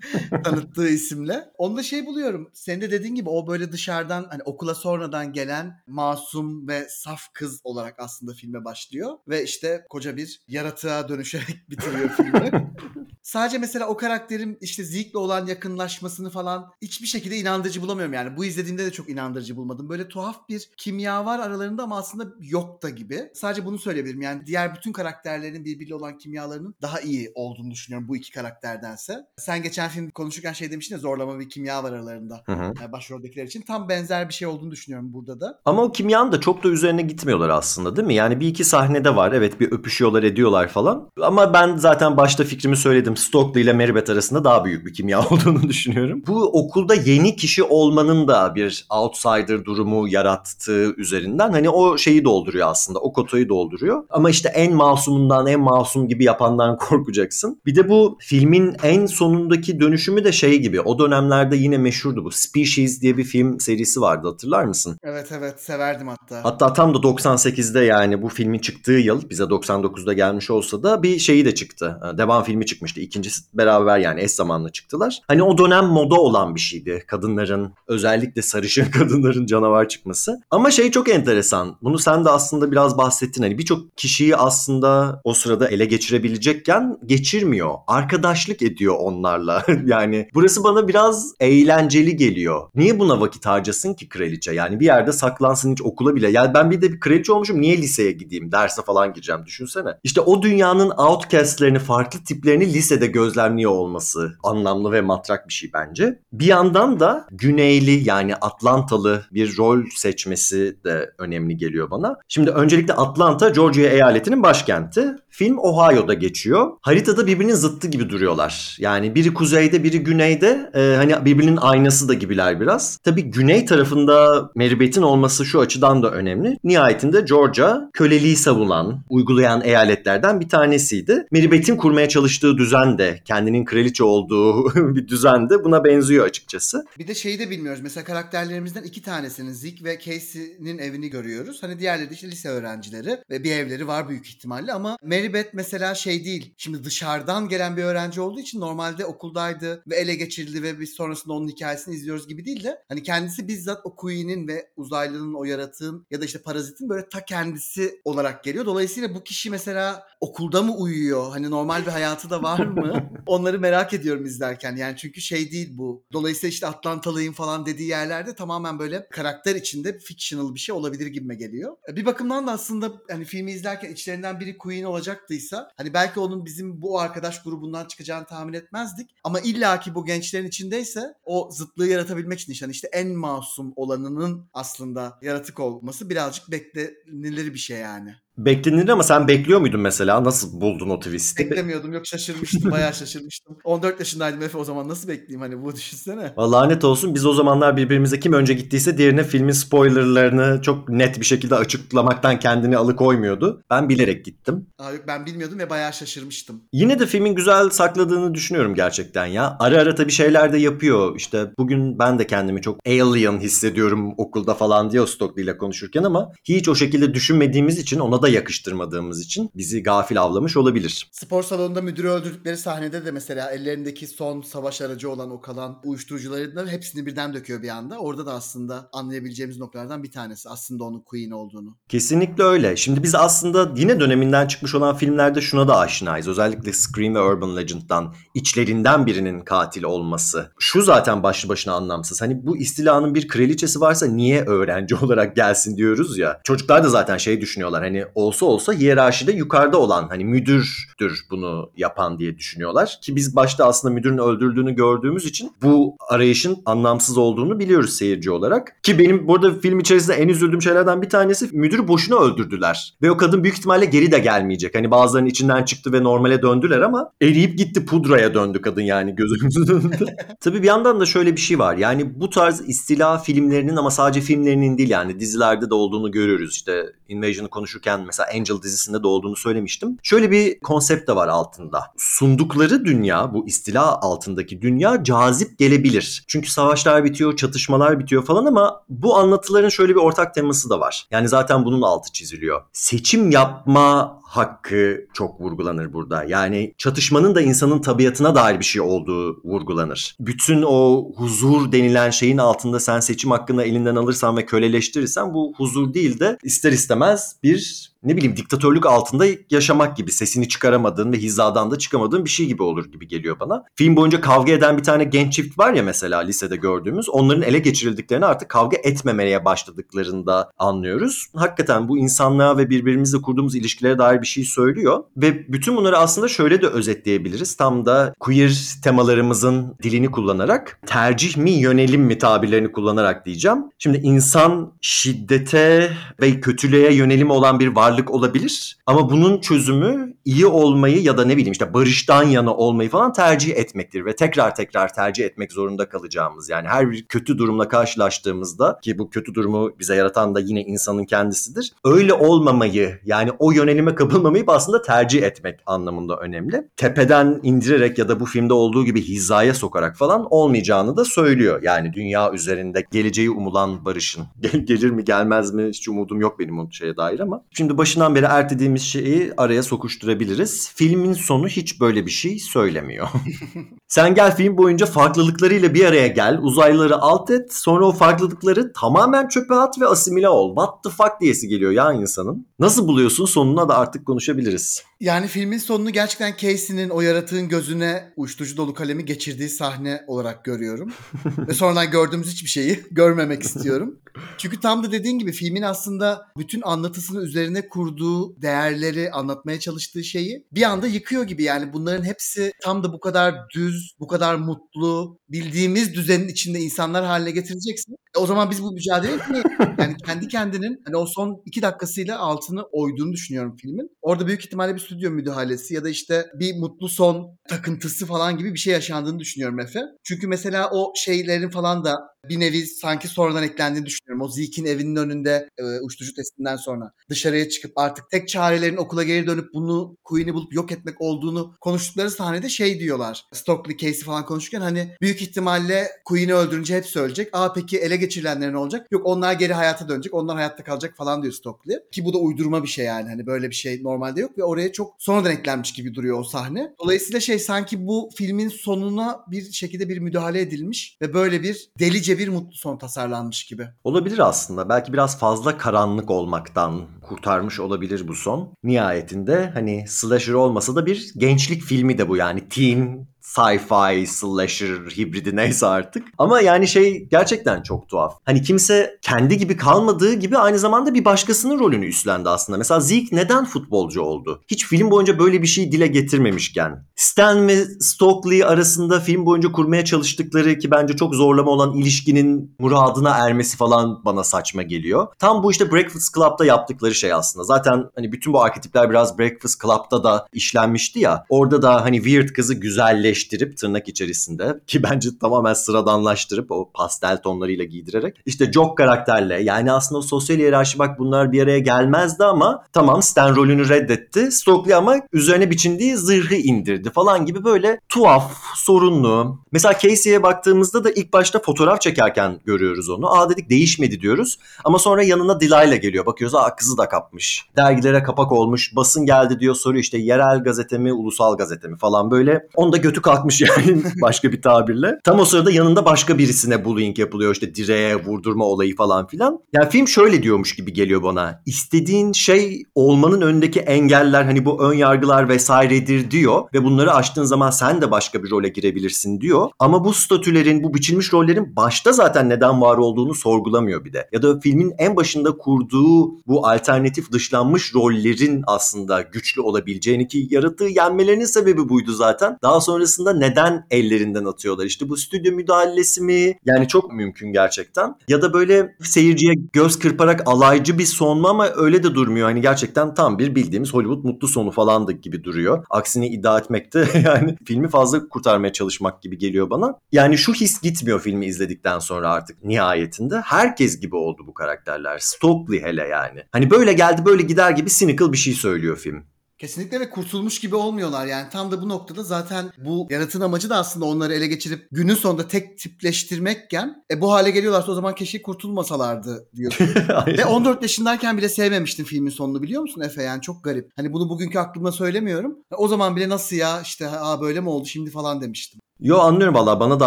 tanıttığı isimle. Onda şey buluyorum. Senin de dediğin gibi o böyle dışarıdan hani okula sonradan gelen masum ve saf kız olarak aslında filme başlıyor. Ve işte koca bir yaratığa dönüşerek bitiriyor filmi. Sadece mesela o karakterin işte Zeke'le olan yakınlaşmasını falan hiçbir şekilde inandırıcı bulamıyorum yani. Bu izlediğimde de çok inandırıcı bulmadım. Böyle tuhaf bir kimya var aralarında ama aslında yok da gibi. Sadece bunu söyleyebilirim. Yani diğer bütün karakterlerin birbiriyle olan kimyalarının daha iyi olduğunu düşünüyorum bu iki karakterdense. Sen geçen film konuşurken şey demiştin ya zorlama bir kimya var aralarında. Hı hı. Yani başroldekiler için tam benzer bir şey olduğunu düşünüyorum burada da. Ama o kimyanın da çok da üzerine gitmiyorlar aslında değil mi? Yani bir iki sahnede var. Evet bir öpüşüyorlar ediyorlar falan. Ama ben zaten başta fikrimi söyledim. Stokely ile Meribet arasında daha büyük bir kimya olduğunu düşünüyorum. Bu okulda yeni kişi olmanın da bir outsider durumu yarattığı üzerinden hani o şeyi dolduruyor aslında. O kotayı dolduruyor. Ama işte en masumundan en masum gibi yapandan korkacaksın. Bir de bu filmin en sonundaki dönüşümü de şey gibi. O dönemlerde yine meşhurdu bu. Species diye bir film serisi vardı hatırlar mısın? Evet evet severdim hatta. Hatta tam da 98'de yani bu filmin çıktığı yıl bize 99'da gelmiş olsa da bir şeyi de çıktı. Devam filmi çıkmıştı. İkincisi beraber yani eş zamanlı çıktılar. Hani o dönem moda olan bir şeydi. Kadınların özellikle sarışın kadınların canavar çıkması. Ama şey çok enteresan. Bunu sen de aslında biraz bahsettin. Hani birçok kişiyi aslında o sırada ele geçirebilecekken geçirmiyor. Arkadaşlık ediyor onlarla. yani burası bana biraz eğlenceli geliyor. Niye buna vakit harcasın ki kraliçe? Yani bir yerde saklansın hiç okula bile. Yani ben bir de bir kraliçe olmuşum niye liseye gideyim? Derse falan gireceğim düşünsene. İşte o dünyanın outcastlerini, farklı tiplerini lisede gözlemliyor olması anlamlı ve matrak bir şey bence. Bir yandan da güneyli yani Atlantalı bir rol seçmesi de önemli geliyor bana. Şimdi öncelikle Atlanta Georgia eyaletinin başkenti. Film Ohio'da geçiyor. Haritada birbirinin zıttı gibi duruyorlar. Yani biri kuzeyde biri güneyde e, hani birbirinin aynası da gibiler biraz. Tabii güney tarafında Meribet'in olması şu açıdan da önemli. Nihayetinde Georgia köleliği savunan, uygulayan eyaletlerden bir tanesiydi. Meribet'in kurmaya çalıştığı düzen de kendinin kraliçe olduğu bir düzen de buna benziyor açıkçası. Bir de şeyi de bilmiyoruz. Mesela karakterlerimizden iki tanesinin Zeke ve Casey'nin evini görüyoruz. Hani diğerleri de işte lise öğrencileri ve bir evleri var büyük ihtimalle ama Meribeth mesela şey değil. Şimdi dışarıdan gelen bir öğrenci olduğu için normalde okuldaydı ve ele geçirildi ve biz sonrasında onun hikayesini izliyoruz gibi değil de hani kendisi bizzat o Queen'in ve uzaylının o yaratığın ya da işte parazitin böyle ta kendisi olarak geliyor. Dolayısıyla bu kişi mesela okulda mı uyuyor? Hani normal bir hayatı da var mı? Onları merak ediyorum izlerken. Yani çünkü şey değil bu. Dolayısıyla işte Atlantalıyım falan dediği yerlerde tamamen böyle karakter içinde fictional bir şey olabilir gibime geliyor. E, Bir bakımdan da aslında hani filmi izlerken içlerinden biri Queen olacaktıysa hani belki onun bizim bu arkadaş grubundan çıkacağını tahmin etmezdik. Ama illaki bu gençlerin içindeyse o zıtlığı yaratabilmek için hani işte en masum olanının aslında yaratık olması birazcık beklenilir bir şey yani. Beklenir ama sen bekliyor muydun mesela? Nasıl buldun o twist'i? Beklemiyordum yok şaşırmıştım bayağı şaşırmıştım. 14 yaşındaydım Efe o zaman nasıl bekleyeyim hani bu düşünsene. Vallahi lanet olsun biz o zamanlar birbirimize kim önce gittiyse diğerine filmin spoilerlarını çok net bir şekilde açıklamaktan kendini alıkoymuyordu. Ben bilerek gittim. Aa, yok ben bilmiyordum ve bayağı şaşırmıştım. Yine de filmin güzel sakladığını düşünüyorum gerçekten ya. Ara ara tabii şeyler de yapıyor. İşte bugün ben de kendimi çok alien hissediyorum okulda falan diyor Stockley ile konuşurken ama hiç o şekilde düşünmediğimiz için ona da da yakıştırmadığımız için bizi gafil avlamış olabilir. Spor salonunda müdürü öldürdükleri sahnede de mesela ellerindeki son savaş aracı olan o kalan uyuşturucuların hepsini birden döküyor bir anda. Orada da aslında anlayabileceğimiz noktalardan bir tanesi aslında onun Queen olduğunu. Kesinlikle öyle. Şimdi biz aslında yine döneminden çıkmış olan filmlerde şuna da aşinayız. Özellikle Scream ve Urban Legend'dan içlerinden birinin katil olması. Şu zaten başlı başına anlamsız. Hani bu istilanın bir kraliçesi varsa niye öğrenci olarak gelsin diyoruz ya. Çocuklar da zaten şey düşünüyorlar. Hani olsa olsa hiyerarşide yukarıda olan hani müdürdür bunu yapan diye düşünüyorlar. Ki biz başta aslında müdürün öldürüldüğünü gördüğümüz için bu arayışın anlamsız olduğunu biliyoruz seyirci olarak. Ki benim burada film içerisinde en üzüldüğüm şeylerden bir tanesi müdürü boşuna öldürdüler. Ve o kadın büyük ihtimalle geri de gelmeyecek. Hani bazılarının içinden çıktı ve normale döndüler ama eriyip gitti pudraya döndü kadın yani gözümüzün önünde. Tabii bir yandan da şöyle bir şey var. Yani bu tarz istila filmlerinin ama sadece filmlerinin değil yani dizilerde de olduğunu görüyoruz. İşte Invasion'ı konuşurken mesela Angel dizisinde de olduğunu söylemiştim. Şöyle bir konsept de var altında. Sundukları dünya, bu istila altındaki dünya cazip gelebilir. Çünkü savaşlar bitiyor, çatışmalar bitiyor falan ama bu anlatıların şöyle bir ortak teması da var. Yani zaten bunun altı çiziliyor. Seçim yapma hakkı çok vurgulanır burada. Yani çatışmanın da insanın tabiatına dair bir şey olduğu vurgulanır. Bütün o huzur denilen şeyin altında sen seçim hakkını elinden alırsan ve köleleştirirsen bu huzur değil de ister istemez bir ne bileyim diktatörlük altında yaşamak gibi sesini çıkaramadığın ve hizadan da çıkamadığın bir şey gibi olur gibi geliyor bana. Film boyunca kavga eden bir tane genç çift var ya mesela lisede gördüğümüz. Onların ele geçirildiklerini artık kavga etmemeye başladıklarında anlıyoruz. Hakikaten bu insanlığa ve birbirimizle kurduğumuz ilişkilere dair bir şey söylüyor. Ve bütün bunları aslında şöyle de özetleyebiliriz. Tam da queer temalarımızın dilini kullanarak tercih mi yönelim mi tabirlerini kullanarak diyeceğim. Şimdi insan şiddete ve kötülüğe yönelim olan bir varlık olabilir. Ama bunun çözümü iyi olmayı ya da ne bileyim işte barıştan yana olmayı falan tercih etmektir. Ve tekrar tekrar tercih etmek zorunda kalacağımız. Yani her bir kötü durumla karşılaştığımızda ki bu kötü durumu bize yaratan da yine insanın kendisidir. Öyle olmamayı yani o yönelime kapılmamayı aslında tercih etmek anlamında önemli. Tepeden indirerek ya da bu filmde olduğu gibi hizaya sokarak falan olmayacağını da söylüyor. Yani dünya üzerinde geleceği umulan barışın. Gelir mi gelmez mi hiç umudum yok benim o şeye dair ama. Şimdi başından beri ertelediğimiz şeyi araya sokuşturabiliriz. Filmin sonu hiç böyle bir şey söylemiyor. Sen gel film boyunca farklılıklarıyla bir araya gel, uzaylıları alt et, sonra o farklılıkları tamamen çöpe at ve asimile ol. What the fuck diyesi geliyor ya insanın. Nasıl buluyorsun sonuna da artık konuşabiliriz. Yani filmin sonunu gerçekten Casey'nin o yaratığın gözüne uyuşturucu dolu kalemi geçirdiği sahne olarak görüyorum. Ve sonradan gördüğümüz hiçbir şeyi görmemek istiyorum. Çünkü tam da dediğin gibi filmin aslında bütün anlatısını üzerine kurduğu değerleri anlatmaya çalıştığı şeyi bir anda yıkıyor gibi. Yani bunların hepsi tam da bu kadar düz, bu kadar mutlu, bildiğimiz düzenin içinde insanlar haline getireceksin. O zaman biz bu etmeyelim. Yani kendi kendinin hani o son iki dakikasıyla altını oyduğunu düşünüyorum filmin. Orada büyük ihtimalle bir stüdyo müdahalesi ya da işte bir mutlu son takıntısı falan gibi bir şey yaşandığını düşünüyorum Efe. Çünkü mesela o şeylerin falan da bir nevi sanki sonradan eklendiğini düşünüyorum. O Zeke'in evinin önünde e, uyuşturucu testinden sonra dışarıya çıkıp artık tek çarelerin okula geri dönüp bunu Queen'i bulup yok etmek olduğunu konuştukları sahnede şey diyorlar. Stockley Casey falan konuşurken hani büyük ihtimalle Queen'i öldürünce hepsi ölecek. Aa peki ele geçirilenler ne olacak? Yok onlar geri hayata dönecek. Onlar hayatta kalacak falan diyor Stockley. Ki bu da uydurma bir şey yani. Hani böyle bir şey normalde yok ve oraya çok sonradan eklenmiş gibi duruyor o sahne. Dolayısıyla şey sanki bu filmin sonuna bir şekilde bir müdahale edilmiş ve böyle bir delice bir mutlu son tasarlanmış gibi. Olabilir aslında. Belki biraz fazla karanlık olmaktan kurtarmış olabilir bu son. Nihayetinde hani slasher olmasa da bir gençlik filmi de bu yani teen sci-fi, slasher, hibridi neyse artık. Ama yani şey gerçekten çok tuhaf. Hani kimse kendi gibi kalmadığı gibi aynı zamanda bir başkasının rolünü üstlendi aslında. Mesela Zeke neden futbolcu oldu? Hiç film boyunca böyle bir şey dile getirmemişken. Stan ve Stokely arasında film boyunca kurmaya çalıştıkları ki bence çok zorlama olan ilişkinin muradına ermesi falan bana saçma geliyor. Tam bu işte Breakfast Club'da yaptıkları şey aslında. Zaten hani bütün bu arketipler biraz Breakfast Club'da da işlenmişti ya. Orada da hani weird kızı güzelleş değiştirip tırnak içerisinde ki bence tamamen sıradanlaştırıp o pastel tonlarıyla giydirerek işte Jock karakterle yani aslında sosyal hiyerarşi bak bunlar bir araya gelmezdi ama tamam Stan rolünü reddetti. Stokely ama üzerine biçindiği zırhı indirdi falan gibi böyle tuhaf, sorunlu. Mesela Casey'e baktığımızda da ilk başta fotoğraf çekerken görüyoruz onu. Aa dedik değişmedi diyoruz. Ama sonra yanına Delilah geliyor. Bakıyoruz aa kızı da kapmış. Dergilere kapak olmuş. Basın geldi diyor soruyor işte yerel gazete mi, ulusal gazete mi falan böyle. Onda götü kalkmış yani başka bir tabirle. Tam o sırada yanında başka birisine bullying yapılıyor. işte direğe vurdurma olayı falan filan. Yani film şöyle diyormuş gibi geliyor bana. İstediğin şey olmanın önündeki engeller hani bu ön yargılar vesairedir diyor ve bunları aştığın zaman sen de başka bir role girebilirsin diyor. Ama bu statülerin, bu biçilmiş rollerin başta zaten neden var olduğunu sorgulamıyor bir de. Ya da filmin en başında kurduğu bu alternatif dışlanmış rollerin aslında güçlü olabileceğini ki yaratığı yenmelerinin sebebi buydu zaten. Daha sonrasında neden ellerinden atıyorlar? İşte bu stüdyo müdahalesi mi? Yani çok mümkün gerçekten. Ya da böyle seyirciye göz kırparak alaycı bir son mu ama öyle de durmuyor. Hani gerçekten tam bir bildiğimiz Hollywood mutlu sonu falandı gibi duruyor. Aksini iddia etmekte yani filmi fazla kurtarmaya çalışmak gibi geliyor bana. Yani şu his gitmiyor filmi izledikten sonra artık nihayetinde. Herkes gibi oldu bu karakterler. Stokely hele yani. Hani böyle geldi böyle gider gibi cynical bir şey söylüyor film. Kesinlikle ve kurtulmuş gibi olmuyorlar yani tam da bu noktada zaten bu yaratığın amacı da aslında onları ele geçirip günün sonunda tek tipleştirmekken e bu hale geliyorlarsa o zaman keşke kurtulmasalardı diyorsun. ve 14 yaşındayken bile sevmemiştim filmin sonunu biliyor musun Efe yani çok garip. Hani bunu bugünkü aklımda söylemiyorum. O zaman bile nasıl ya işte aa böyle mi oldu şimdi falan demiştim. Yo anlıyorum valla bana da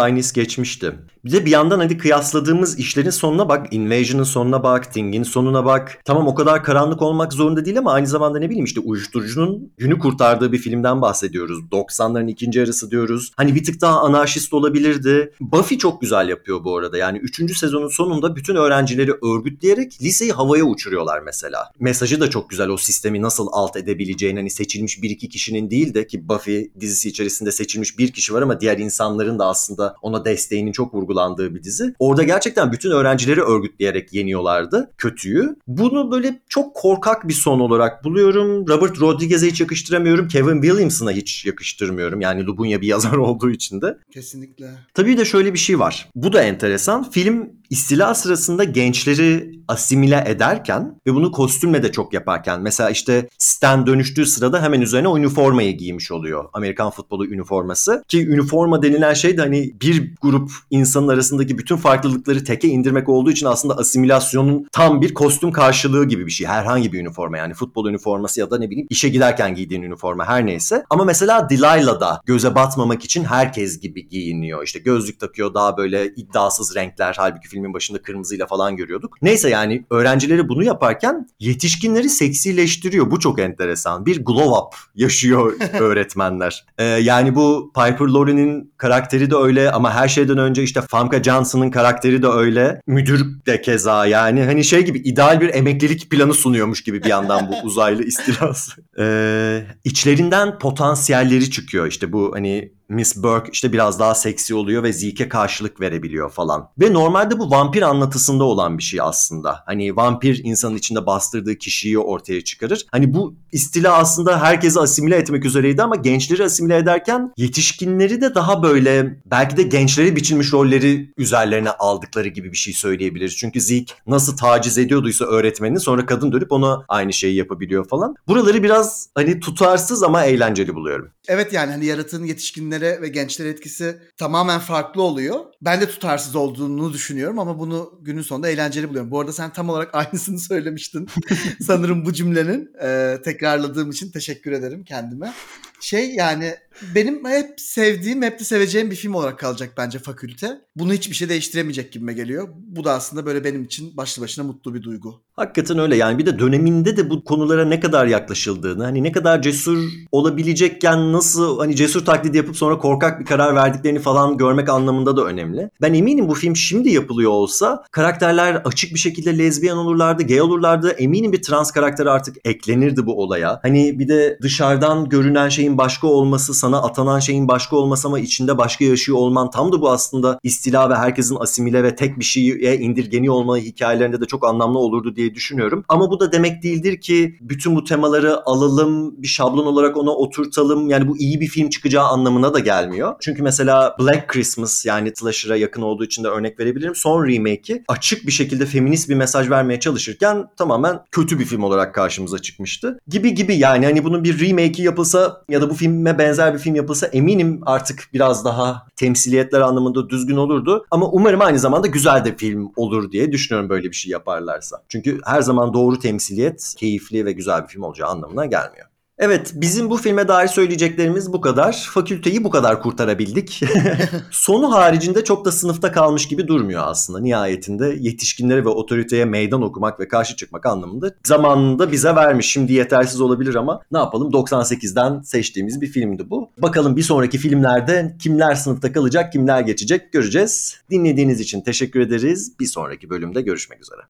aynı his geçmişti. Bir de bir yandan hadi kıyasladığımız işlerin sonuna bak. Invasion'ın sonuna bak. Thing'in sonuna bak. Tamam o kadar karanlık olmak zorunda değil ama aynı zamanda ne bileyim işte uyuşturucunun günü kurtardığı bir filmden bahsediyoruz. 90'ların ikinci yarısı diyoruz. Hani bir tık daha anarşist olabilirdi. Buffy çok güzel yapıyor bu arada. Yani 3. sezonun sonunda bütün öğrencileri örgütleyerek liseyi havaya uçuruyorlar mesela. Mesajı da çok güzel o sistemi nasıl alt edebileceğini hani seçilmiş bir iki kişinin değil de ki Buffy dizisi içerisinde seçilmiş bir kişi var ama diğer insanların da aslında ona desteğinin çok vurgulandığı bir dizi. Orada gerçekten bütün öğrencileri örgütleyerek yeniyorlardı kötüyü. Bunu böyle çok korkak bir son olarak buluyorum. Robert Rodriguez'e hiç yakıştıramıyorum. Kevin Williamson'a hiç yakıştırmıyorum. Yani Lubunya bir yazar olduğu için de. Kesinlikle. Tabii de şöyle bir şey var. Bu da enteresan. Film istila sırasında gençleri asimile ederken ve bunu kostümle de çok yaparken mesela işte Stan dönüştüğü sırada hemen üzerine o üniformayı giymiş oluyor. Amerikan futbolu üniforması. Ki üniforma denilen şey de hani bir grup insanın arasındaki bütün farklılıkları teke indirmek olduğu için aslında asimilasyonun tam bir kostüm karşılığı gibi bir şey. Herhangi bir üniforma yani futbol üniforması ya da ne bileyim işe giderken giydiğin üniforma her neyse. Ama mesela Delilah'da göze batmamak için herkes gibi giyiniyor. İşte gözlük takıyor daha böyle iddiasız renkler. Halbuki filmin başında kırmızıyla falan görüyorduk. Neyse yani öğrencileri bunu yaparken yetişkinleri seksileştiriyor. Bu çok enteresan. Bir glow up yaşıyor öğretmenler. Ee, yani bu Piper Lauren'in karakteri de öyle ama her şeyden önce işte Famke Johnson'ın karakteri de öyle. Müdür de keza yani hani şey gibi ideal bir emeklilik planı sunuyormuş gibi bir yandan bu uzaylı istilası. Ee, içlerinden potansiyelleri çıkıyor işte bu hani Miss Burke işte biraz daha seksi oluyor ve Zeke'e karşılık verebiliyor falan. Ve normalde bu vampir anlatısında olan bir şey aslında. Hani vampir insanın içinde bastırdığı kişiyi ortaya çıkarır. Hani bu istila aslında herkesi asimile etmek üzereydi ama gençleri asimile ederken yetişkinleri de daha böyle belki de gençleri biçilmiş rolleri üzerlerine aldıkları gibi bir şey söyleyebiliriz. Çünkü Zeke nasıl taciz ediyorduysa öğretmenini sonra kadın dönüp ona aynı şeyi yapabiliyor falan. Buraları biraz hani tutarsız ama eğlenceli buluyorum. Evet yani hani yaratığın yetişkinlere ve gençlere etkisi tamamen farklı oluyor. Ben de tutarsız olduğunu düşünüyorum ama bunu günün sonunda eğlenceli buluyorum. Bu arada sen tam olarak aynısını söylemiştin sanırım bu cümlenin. Ee, tekrarladığım için teşekkür ederim kendime. Şey yani benim hep sevdiğim, hep de seveceğim bir film olarak kalacak bence Fakülte. Bunu hiçbir şey değiştiremeyecek gibime geliyor. Bu da aslında böyle benim için başlı başına mutlu bir duygu. Hakikaten öyle yani bir de döneminde de bu konulara ne kadar yaklaşıldığını hani ne kadar cesur olabilecekken nasıl hani cesur taklidi yapıp sonra korkak bir karar verdiklerini falan görmek anlamında da önemli. Ben eminim bu film şimdi yapılıyor olsa karakterler açık bir şekilde lezbiyen olurlardı, gay olurlardı. Eminim bir trans karakter artık eklenirdi bu olaya. Hani bir de dışarıdan görünen şeyin başka olması, sana atanan şeyin başka olması ama içinde başka yaşıyor olman tam da bu aslında istila ve herkesin asimile ve tek bir şeye indirgeniyor olma hikayelerinde de çok anlamlı olurdu diye düşünüyorum. Ama bu da demek değildir ki bütün bu temaları alalım, bir şablon olarak ona oturtalım. Yani bu iyi bir film çıkacağı anlamına da gelmiyor. Çünkü mesela Black Christmas yani Slasher'a yakın olduğu için de örnek verebilirim. Son remake'i açık bir şekilde feminist bir mesaj vermeye çalışırken tamamen kötü bir film olarak karşımıza çıkmıştı. Gibi gibi yani hani bunun bir remake'i yapılsa ya da bu filme benzer bir film yapılsa eminim artık biraz daha temsiliyetler anlamında düzgün olurdu. Ama umarım aynı zamanda güzel de film olur diye düşünüyorum böyle bir şey yaparlarsa. Çünkü her zaman doğru temsiliyet keyifli ve güzel bir film olacağı anlamına gelmiyor. Evet bizim bu filme dair söyleyeceklerimiz bu kadar. Fakülteyi bu kadar kurtarabildik. Sonu haricinde çok da sınıfta kalmış gibi durmuyor aslında. Nihayetinde yetişkinlere ve otoriteye meydan okumak ve karşı çıkmak anlamında zamanında bize vermiş. Şimdi yetersiz olabilir ama ne yapalım 98'den seçtiğimiz bir filmdi bu. Bakalım bir sonraki filmlerde kimler sınıfta kalacak kimler geçecek göreceğiz. Dinlediğiniz için teşekkür ederiz. Bir sonraki bölümde görüşmek üzere.